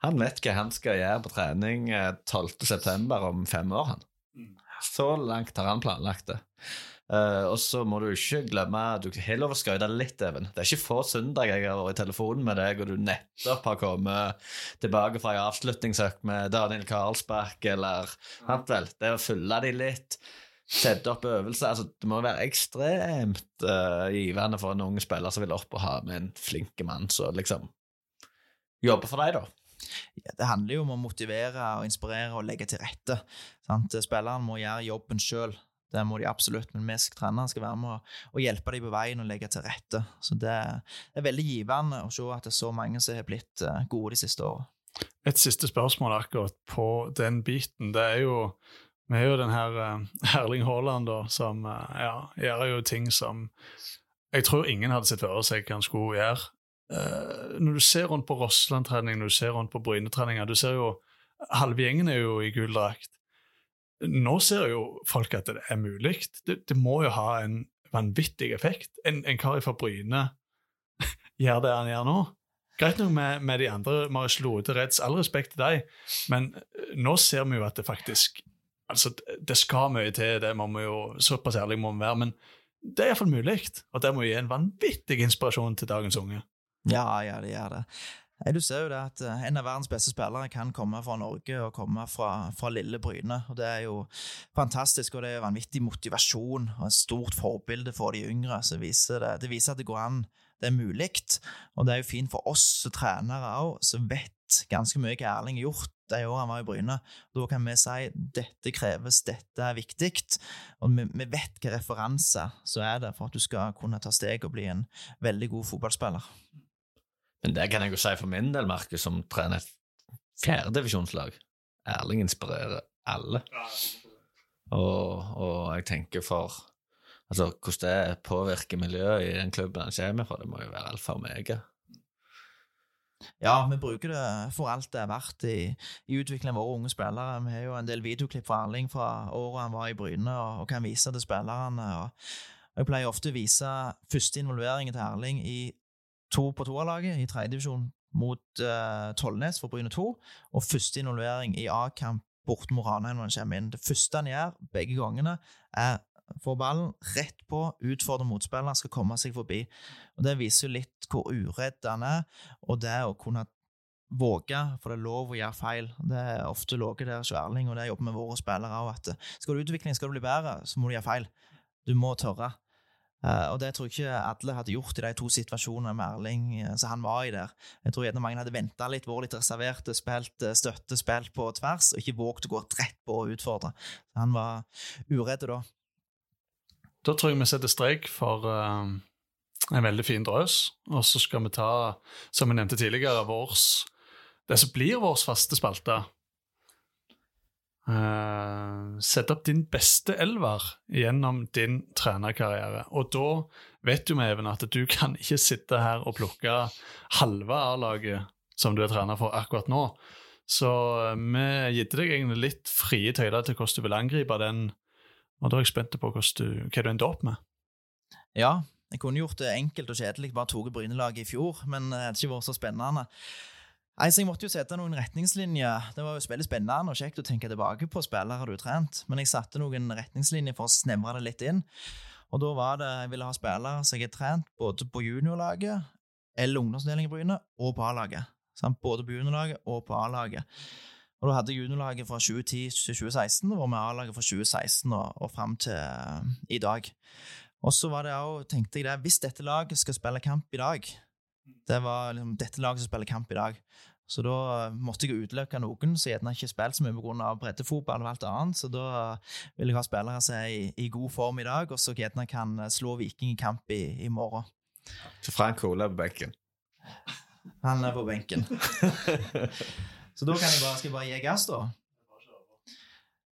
han vet hva han skal gjøre på trening eh, 12.9. om fem år. han. Så langt har han planlagt det. Uh, og så må du ikke glemme Du har lov å skryte litt, Even. Det er ikke få søndager jeg har vært i telefonen med deg, og du nettopp har kommet tilbake fra en avslutningsøkt med Daniel Karlsbakk, eller sant vel, Det å fylle de litt, sette opp øvelser altså, Det må være ekstremt uh, givende for en ung spiller som vil opp og ha med en flink mann som liksom jobber for deg, da. Ja, det handler jo om å motivere og inspirere og legge til rette. Sant? Spilleren må gjøre jobben sjøl. Det må de absolutt, men vi skal trenere skal være med å hjelpe dem på veien og legge til rette. Så det er veldig givende å se at det er så mange som har blitt eh, gode de siste åra. Et siste spørsmål akkurat på den biten. Det er jo Vi har jo den her eh, Erling Haaland, da, som eh, ja, gjør jo ting som jeg tror ingen hadde sett for seg hva han skulle gjøre. Eh, når du ser rundt på Rossland-trening, når du ser rundt på Bryne-treninger du ser jo, Halve gjengen er jo i gul drakt. Nå ser jo folk at det er mulig. Det, det må jo ha en vanvittig effekt. En, en kar fra Bryne gjør det han gjør nå. Greit nok med, med de andre, Marius Lode, Reds, all respekt til deg, men nå ser vi jo at det faktisk Altså, det skal mye til, det må vi jo, såpass ærlig må vi være, men det er iallfall mulig, og det må gi en vanvittig inspirasjon til dagens unge. Ja, ja, det gjør det. Du ser jo det at eh, en av verdens beste spillere kan komme fra Norge og komme fra, fra lille Bryne. og Det er jo fantastisk, og det er vanvittig motivasjon og et stort forbilde for de yngre. Så viser det, det viser at det går an, det er mulig. Og det er jo fint for oss trenere òg, som vet ganske mye hva Erling har gjort de årene han var i Bryne. Da kan vi si dette kreves, dette er viktig. Og vi, vi vet hvilke referanse så er det for at du skal kunne ta steg og bli en veldig god fotballspiller. Men det kan jeg jo si for min del, Markus, som trener et fjerdedivisjonslag. Erling inspirerer alle. Og, og jeg tenker for Altså, hvordan det påvirker miljøet i den klubben han kommer fra, det må jo være alfa og omega. Ja, vi bruker det for alt det er verdt i, i utviklingen av våre unge spillere. Vi har jo en del videoklipp fra Erling fra året han var i Bryne, og, og kan vise til spillerne. Jeg pleier ofte å vise første involveringen til Erling i to på toerlaget, i tredjedivisjon mot uh, Tollnes for Bryne 2, og første involvering i A-kamp bort mot Ranheim når han kommer inn. Det første han gjør, begge gangene, er få ballen rett på, utfordrer motspilleren, skal komme seg forbi. Og Det viser jo litt hvor uredd han er, og det å kunne våge, for det er lov å gjøre feil. Det er ofte ligget der hos Erling, og det jobber med våre spillere òg, at skal du utvikle, skal du bli bedre, så må du gjøre feil. Du må tørre. Uh, og det tror jeg ikke alle hadde gjort i de to situasjonene med Erling uh, som han var i der. Jeg tror gjerne mange hadde venta litt, vært litt reserverte, spilt uh, støtte, spilt på tvers, og ikke våget å gå rett på og utfordre. Han var uredd da. Da tror jeg vi setter strek for uh, en veldig fin drøs, og så skal vi ta, som vi nevnte tidligere, vårs, det som blir vår faste spalte. Uh, sette opp din beste elver gjennom din trenerkarriere. Og da vet du med Even at du kan ikke sitte her og plukke halve A-laget som du er trener for akkurat nå. Så eh, vi gitt deg egentlig litt frie tøyler til hvordan du vil angripe den, og da er jeg spent på du, hva du endte opp med. Ja, jeg kunne gjort det enkelt og kjedelig, bare tatt Brynelaget i fjor, men det hadde ikke vært så spennende. Nei, så Jeg måtte jo sette noen retningslinjer. Det var jo veldig spennende og kjekt å tenke tilbake på spillere du har trent, men jeg satte noen retningslinjer for å snevre det litt inn. Og da var det jeg ville ha spillere som jeg har trent både på juniorlaget, eller ungdomsdelingen i Bryne, og på A-laget. Både på juniorlaget og på A-laget. Og da hadde juniorlaget fra 2010 til 2016, og var med A-laget fra 2016 og, og fram til uh, i dag. Og så var det også, tenkte jeg det, hvis dette laget skal spille kamp i dag Det var liksom dette laget som spiller kamp i dag. Så da måtte jeg utelukke noen som gjerne ikke spilt så mye pga. breddefotball og alt annet. Så da vil jeg ha spillere som er i, i god form i dag, og som gjerne kan slå Viking i kamp i, i morgen. Så Frank Ole er på benken. Han er på benken. så da kan jeg bare, skal jeg bare gi gass, da.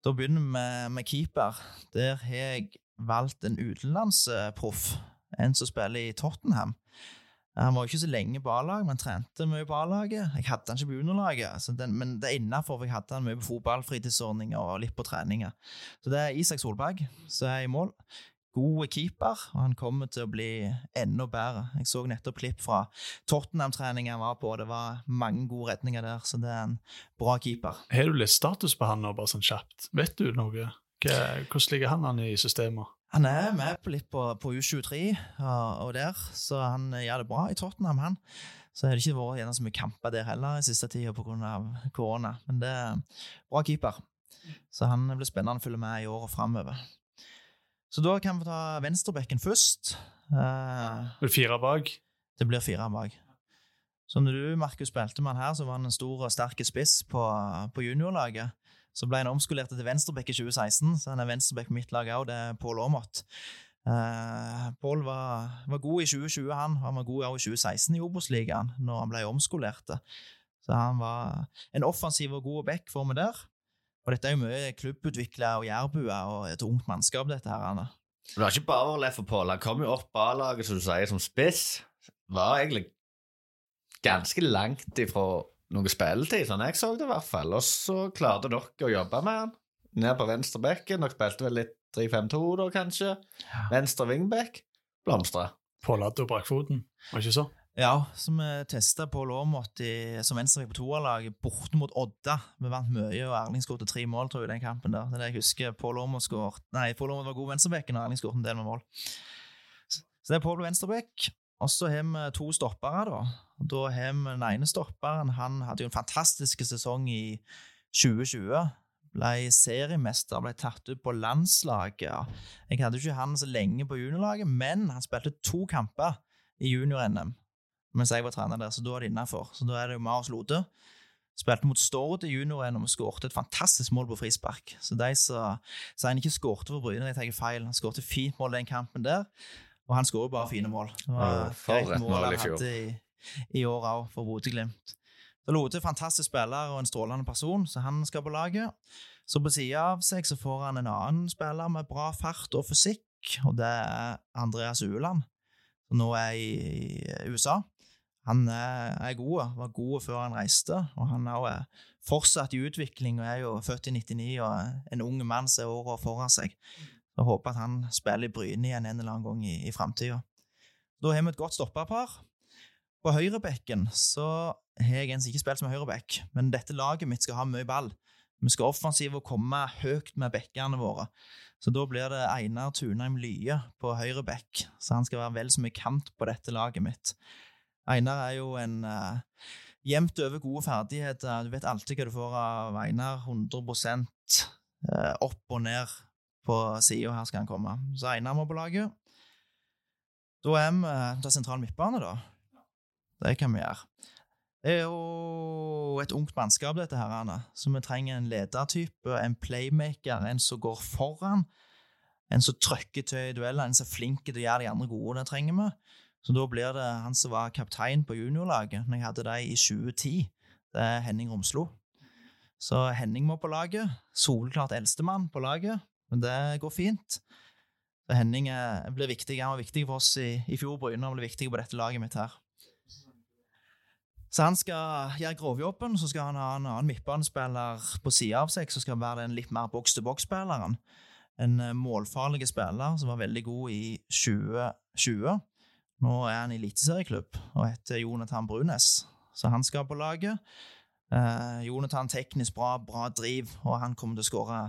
Da begynner vi med, med keeper. Der har jeg valgt en utenlandsproff. En som spiller i Tottenham. Han var ikke så lenge på A-laget, men trente mye på A-laget. Jeg hadde han ikke på underlaget, men det er innafor, for jeg hadde han mye på fotballfritidsordninger og litt på treninger. Så det er Isak Solberg som er i mål. God keeper, og han kommer til å bli enda bedre. Jeg så nettopp klipp fra Tottenham-trening han var på, og det var mange gode redninger der, så det er en bra keeper. Har du litt status på han nå, bare sånn kjapt? Vet du noe? Hvordan ligger han an i systemet? Han er med på litt på, på U23 og, og, der, så han gjør det bra i Tottenham, han. Så har det ikke vært gjennom så mye kamper der heller i siste tida pga. korona. Men det er bra keeper. Så han blir spennende å følge med i året framover. Så da kan vi ta venstrebekken først. Uh, blir fire bak? Det blir fire bak. Så når du, Markus, spilte med han her, så var han en stor og sterk spiss på, på juniorlaget. Så ble han omskolert til venstrebekk i 2016, så han er venstrebekk på mitt lag òg. Det er Pål Aamodt. Uh, Pål var, var, god i 2020, han. Han var god òg i 2016 i Obos-ligaen, når han ble omskolert. Så han var en offensiv og god back for meg der. Og dette er jo mye klubbutvikla og jærbuer og et ungt mannskap, dette her. Anna. Men Det var ikke bare Leff og Pål. Han kom jo opp A-laget, som du sier, som spiss. Var egentlig ganske langt ifra noe spilletid, sånn jeg så det i hvert fall. Og så klarte dere å jobbe med han. Ned på venstre bekken. Dere spilte vel litt 3-5-2 da, kanskje. Venstre wingback. Blomstra. Påladd og brakfoten, var ikke så? Ja, så vi testa på Aamodt som venstrevekk på toerlaget borte mot Odda. Vi vant mye, og Erling skåret tre mål tror jeg, i den kampen. der. Det er det jeg husker. Pål Aamodt var god venstreback, og Erling skåret en del med mål. Så det er Pål på venstrebekk. Og så har vi to stoppere, da. Da har vi den ene stopperen. Han hadde jo en fantastisk sesong i 2020. Ble seriemester, ble tatt ut på landslaget. Jeg hadde ikke han så lenge på juniorlaget, men han spilte to kamper i junior-NM mens jeg var trener der, så da er det innafor. Så da er det jo Marius Lode. Spilte mot Stord i junior-NM og skårte et fantastisk mål på frispark. Så de som sier han ikke skårte for Bryne, de tar feil. Han skårte fint mål i den kampen der. Og han skårer bare fine mål. Det var ja, et mål han hadde i, i år òg, for Bodø-Glimt. Så Lode er fantastisk spiller og en strålende person, så han skal på laget. Så på sida av seg så får han en annen spiller med bra fart og fysikk, og det er Andreas Ueland, som nå er i USA. Han er, er god, var god før han reiste, og han er også fortsatt i utvikling og er jo født i 99 og en ung mann har åra foran seg. Jeg håper at han spiller i Bryne igjen en eller annen gang i, i framtida. Da har vi et godt stopperpar. På høyrebekken så har jeg ikke spilt som høyreback, men dette laget mitt skal ha mye ball. Vi skal offensivt og komme høyt med bekkene våre. Så da blir det Einar Tunheim Lye på høyre så han skal være vel så mye kant på dette laget mitt. Einar er jo en uh, jevnt over gode ferdigheter. Du vet alltid hva du får av Einar. 100 uh, opp og ned på sida her skal han komme. Så Einar må på laget. Da er vi til sentral midtbane, da. Det kan vi gjøre. Det er jo et ungt mannskap, dette her, Anna. Så vi trenger en ledertype, en playmaker, en som går foran. En som trykker til i dueller, en som er flink til å gjøre de andre gode. Det trenger vi. Så da blir det han som var kaptein på juniorlaget når jeg hadde det i 2010. Det er Henning Romslo. Så Henning må på laget. Soleklart eldstemann på laget, men det går fint. Så Henning er, blir viktig. Han var viktig for oss i, i fjor. Bryne blir viktig på dette laget mitt her. Så han skal gjøre grovjobben, så skal han ha en annen midtbanespiller på sida av seg, som skal være den litt mer boks-til-boks-spilleren. En eh, målfarlig spiller som var veldig god i 2020. Nå er han i eliteserieklubb og heter Jonathan Brunes, så han skal på laget. Eh, Jonathan teknisk bra, bra driv, og han kommer til å skåre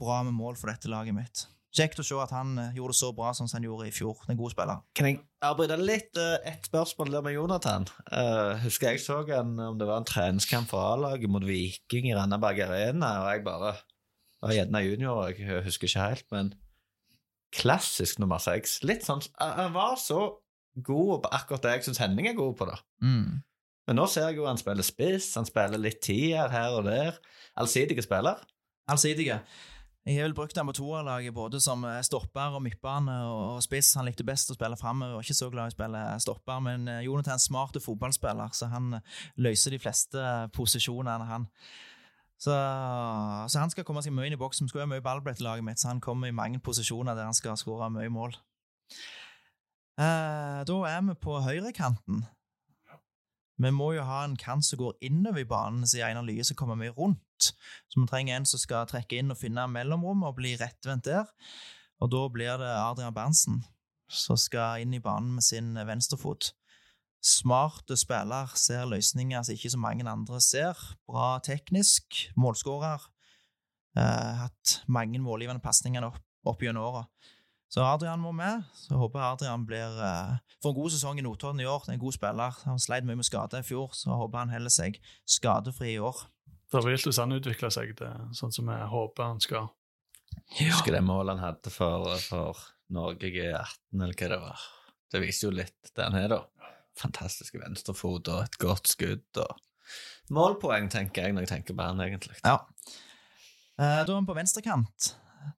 bra med mål for dette laget mitt. Kjekt å se at han eh, gjorde det så bra som han gjorde i fjor. En god spiller. Kan jeg avbryte litt? Et spørsmål der med Jonathan. Uh, husker jeg så en, om det var en treningskamp for A-laget mot Viking i Randaberg Arena, og jeg bare var gjerne junior, jeg husker ikke helt, men klassisk nummer seks. Litt sånn Han var så god på akkurat det jeg syns Henning er god på, da. Mm. Men nå ser jeg jo han spiller spiss, han spiller litt tier her og der. Allsidige spiller. Allsidige. Jeg har vel brukt han på toerlaget både som eh, stopper og midtbane og spiss. Han likte best å spille framover, ikke så glad i å spille stopper. Men eh, Jonathan er en smart fotballspiller, så han eh, løser de fleste posisjonene, han. Så, så han skal komme seg mye inn i boksen. Skulle ha mye ball på dette laget mitt, så han kommer i mange posisjoner der han skal skåre mye mål. Eh, da er vi på høyrekanten. Vi må jo ha en kant som går innover i banen, siden Einar Lye som kommer mye rundt. Så vi trenger en som skal trekke inn og finne mellomrommet og bli rettvendt der. Og da blir det Adrian Berntsen som skal inn i banen med sin venstrefot. Smarte spiller, ser løsninger som ikke så mange andre ser. Bra teknisk, målskårer. Eh, hatt mange målgivende pasninger opp, opp gjennom åra. Så Adrian må med. Så håper jeg Adrian blir uh, får en god sesong i Notodden i år. Det er en god spiller. Han sleit mye med skade i fjor, så håper han holder seg skadefri i år. Da vil hvis han utvikler seg det, sånn som jeg håper han skal. Husker det målet han hadde for, for Norge G18, eller hva det var. Det viser jo litt det han er, da. Fantastisk venstrefot og et godt skudd. og Målpoeng, tenker jeg når jeg tenker på han, egentlig. Ja. Uh, Da er vi på venstrekant.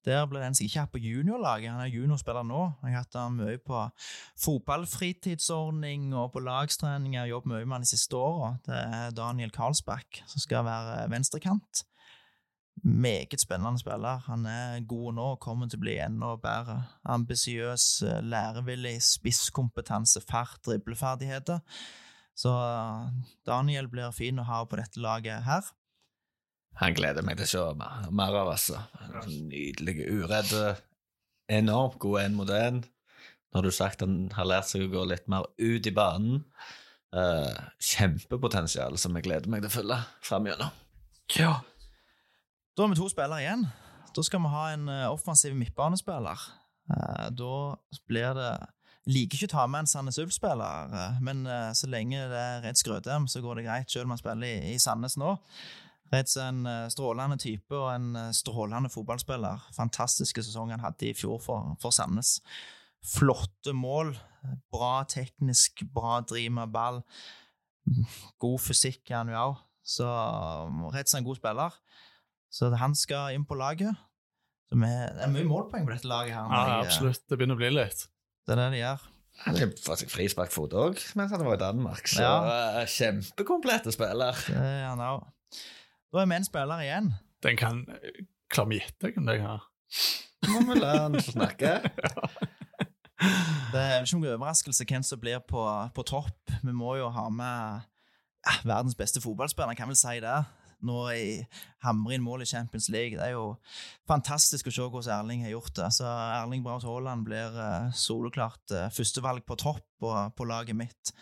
Der ble den som ikke hatt på juniorlaget. Han er juniorspiller nå. Jeg har hatt han mye på fotballfritidsordning og på lagstrening. Jeg har jobbet mye med han de siste åra. Det er Daniel Karlsbakk som skal være venstrekant. Meget spennende spiller. Han er god nå og kommer til å bli enda bedre. Ambisiøs, lærevillig, spisskompetanse, fart, dribleferdigheter. Så Daniel blir fin å ha på dette laget her. Han gleder meg til å se mer, av, altså. Nydelig, uredd, enormt god en mot en. Nå har du sagt han har lært seg å gå litt mer ut i banen. Uh, kjempepotensial som jeg gleder meg til å følge fram gjennom. Ja. Da har vi to spillere igjen. Da skal vi ha en eh, offensiv midtbanespiller. Uh, Da blir det Liker ikke å ta med en Sandnes Ulf-spiller, men så lenge det er Redd Skrødem, så går det greit, selv om han spiller i, i Sandnes nå. Reds er en eh, strålende type og en eh, strålende fotballspiller. Fantastiske sesong han hadde i fjor for, for Sandnes. Flotte mål, bra teknisk, bra driv med ball. God fysikk er han jo òg. Så Reds er en god spiller. Så han skal inn på laget. Så vi, det er mye målpoeng på dette laget. her. Ja, absolutt. Det begynner å bli litt. Det er det de gjør. Han har fått seg frisparkfot òg mens han var i Danmark, så Ja. eh, kjempekomplette spiller. Det er han òg. Da er vi en spiller igjen. Den kan klare meg gjette hvem det er. Må vi la han snakke. Det er ikke noen overraskelse hvem som blir på, på topp. Vi må jo ha med ja, verdens beste fotballspiller, kan vel si det. Nå i hamre inn mål i Champions League. Det er jo fantastisk å se hvordan Erling har gjort det. Så Erling Braut Haaland blir eh, soleklart eh, førstevalg på topp og, på laget mitt.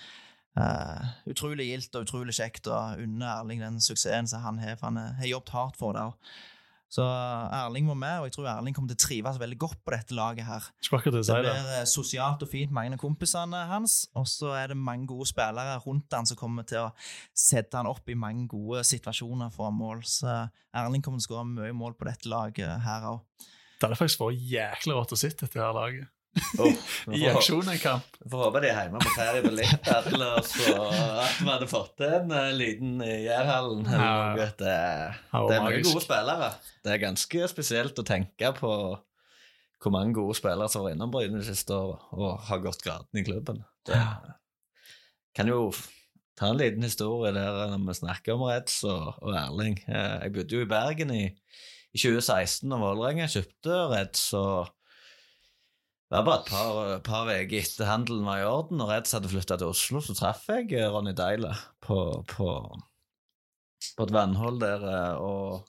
Eh, utrolig gildt og utrolig kjekt å unne Erling den suksessen som han har. For han eh, har jobbet hardt for det. Så Erling må med, og jeg tror Erling kommer til å trives veldig godt på dette laget her. Det det. blir det. sosialt og fint mange av kompisene hans, og så er det mange gode spillere rundt han som kommer til å sette han opp i mange gode situasjoner for mål. Så Erling kommer til å skåre mye mål på dette laget her òg. Det hadde faktisk vært jæklig rått å sitte dette her laget. Oh, I aksjon en kamp. Får håpe de er hjemme på ferie på litt, eller så at vi hadde fått en eh, liten i Jærhallen. Ja. Det, det er mange gode spillere. Det er ganske spesielt å tenke på hvor mange gode spillere som var innom Bryne de siste åra og har gått graden i klubben. Det kan jo ta en liten historie der når vi snakker om Reds og, og Erling. Eh, Jeg bodde jo i Bergen i, i 2016 da Vålerenga kjøpte Reds, og det var bare et par, par uker etter handelen var i orden, og Reds hadde flytta til Oslo, så traff jeg eh, Ronny Deila på, på, på et vannhold der, eh, og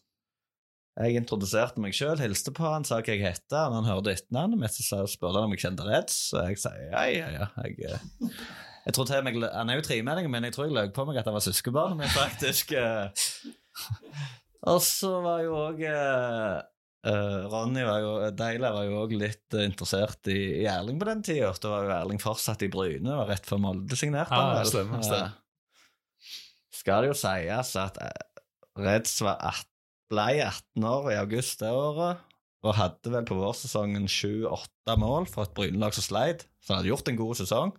jeg introduserte meg sjøl, hilste på han, sa hva jeg het, og han hørte etternavnet mitt, så spurte om jeg kjente Reds, og jeg sa ja, ja, ja. Jeg, eh, jeg tror til meg, Han er jo tremenning, men jeg tror jeg løy på meg at han var søskenbarnet mitt, faktisk. Og så var jo òg Ronny var jo, Deila var jo òg litt eh, interessert i, i Erling på den tida. Da var jo Erling fortsatt i Bryne, var rett før Molde signerte. Ja, det stemmer, stemmer. Uh, Skal det jo sies at eh, Reds var at, ble 18 år i august det året, og hadde vel på vårsesongen 7-8 mål for et Bryne-lag som sleit, så han hadde gjort en god sesong.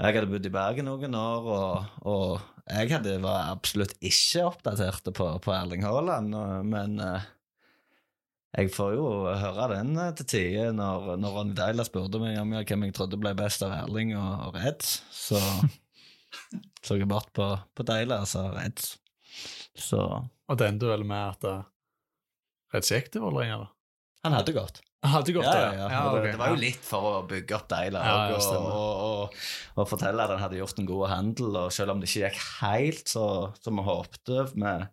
Jeg hadde bodd i Bergen noen år, og, og jeg hadde, var absolutt ikke oppdatert på, på Erling Haaland, men eh, jeg får jo høre den eh, til tider når, når Ronny Deila spurte meg om hvem jeg trodde ble best av Erling og, og Reds. Så så jeg bort på, på Deila og sa Reds. Så Og det endte vel med at uh, Reds gikk til Vålerenga, da? han hadde gått. Hadde gått Ja, det, ja, ja. okay. det, det var jo litt for å bygge opp Deila Ja, og, ja, og, stemmer. og, og, og fortelle at han hadde gjort en god handel. Og selv om det ikke gikk helt så, som vi håpte med,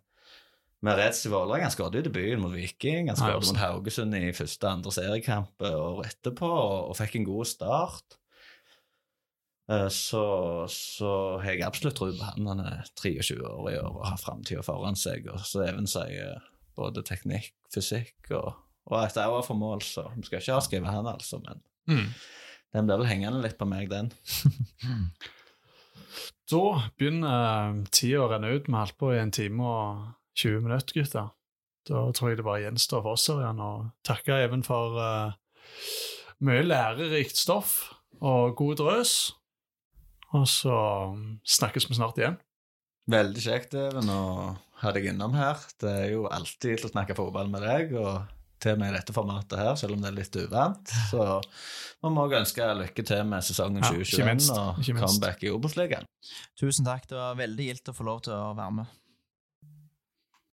med Reds i Vålerenga Han skåret jo debuten mot Viking, han skåret mot Haugesund i første og andre seriekamp året etterpå, og, og fikk en god start. Eh, Så, så har jeg absolutt tro på han. Han er 23 år i år og har framtida foran seg. Og så Even sier både teknikk, fysikk og, og et øye for mål, så vi skal ikke avskrive han, altså. Men Mm. den blir vel hengende litt på meg, den. Da begynner tida å renne ut. Vi har holdt på i en time og 20 minutter, gutter. Da tror jeg det bare gjenstår for oss igjen å takke Even for uh, mye lærerikt stoff og god drøs. Og så snakkes vi snart igjen. Veldig kjekt, Even, å ha deg innom her. Det er jo alltid til å snakke fotball med deg, og til og med i dette formatet her, selv om det er litt uvant. Så vi må ønske lykke til med sesongen 2021 ja, og comeback i Obos-ligaen. Tusen takk. Det var veldig gildt å få lov til å være med.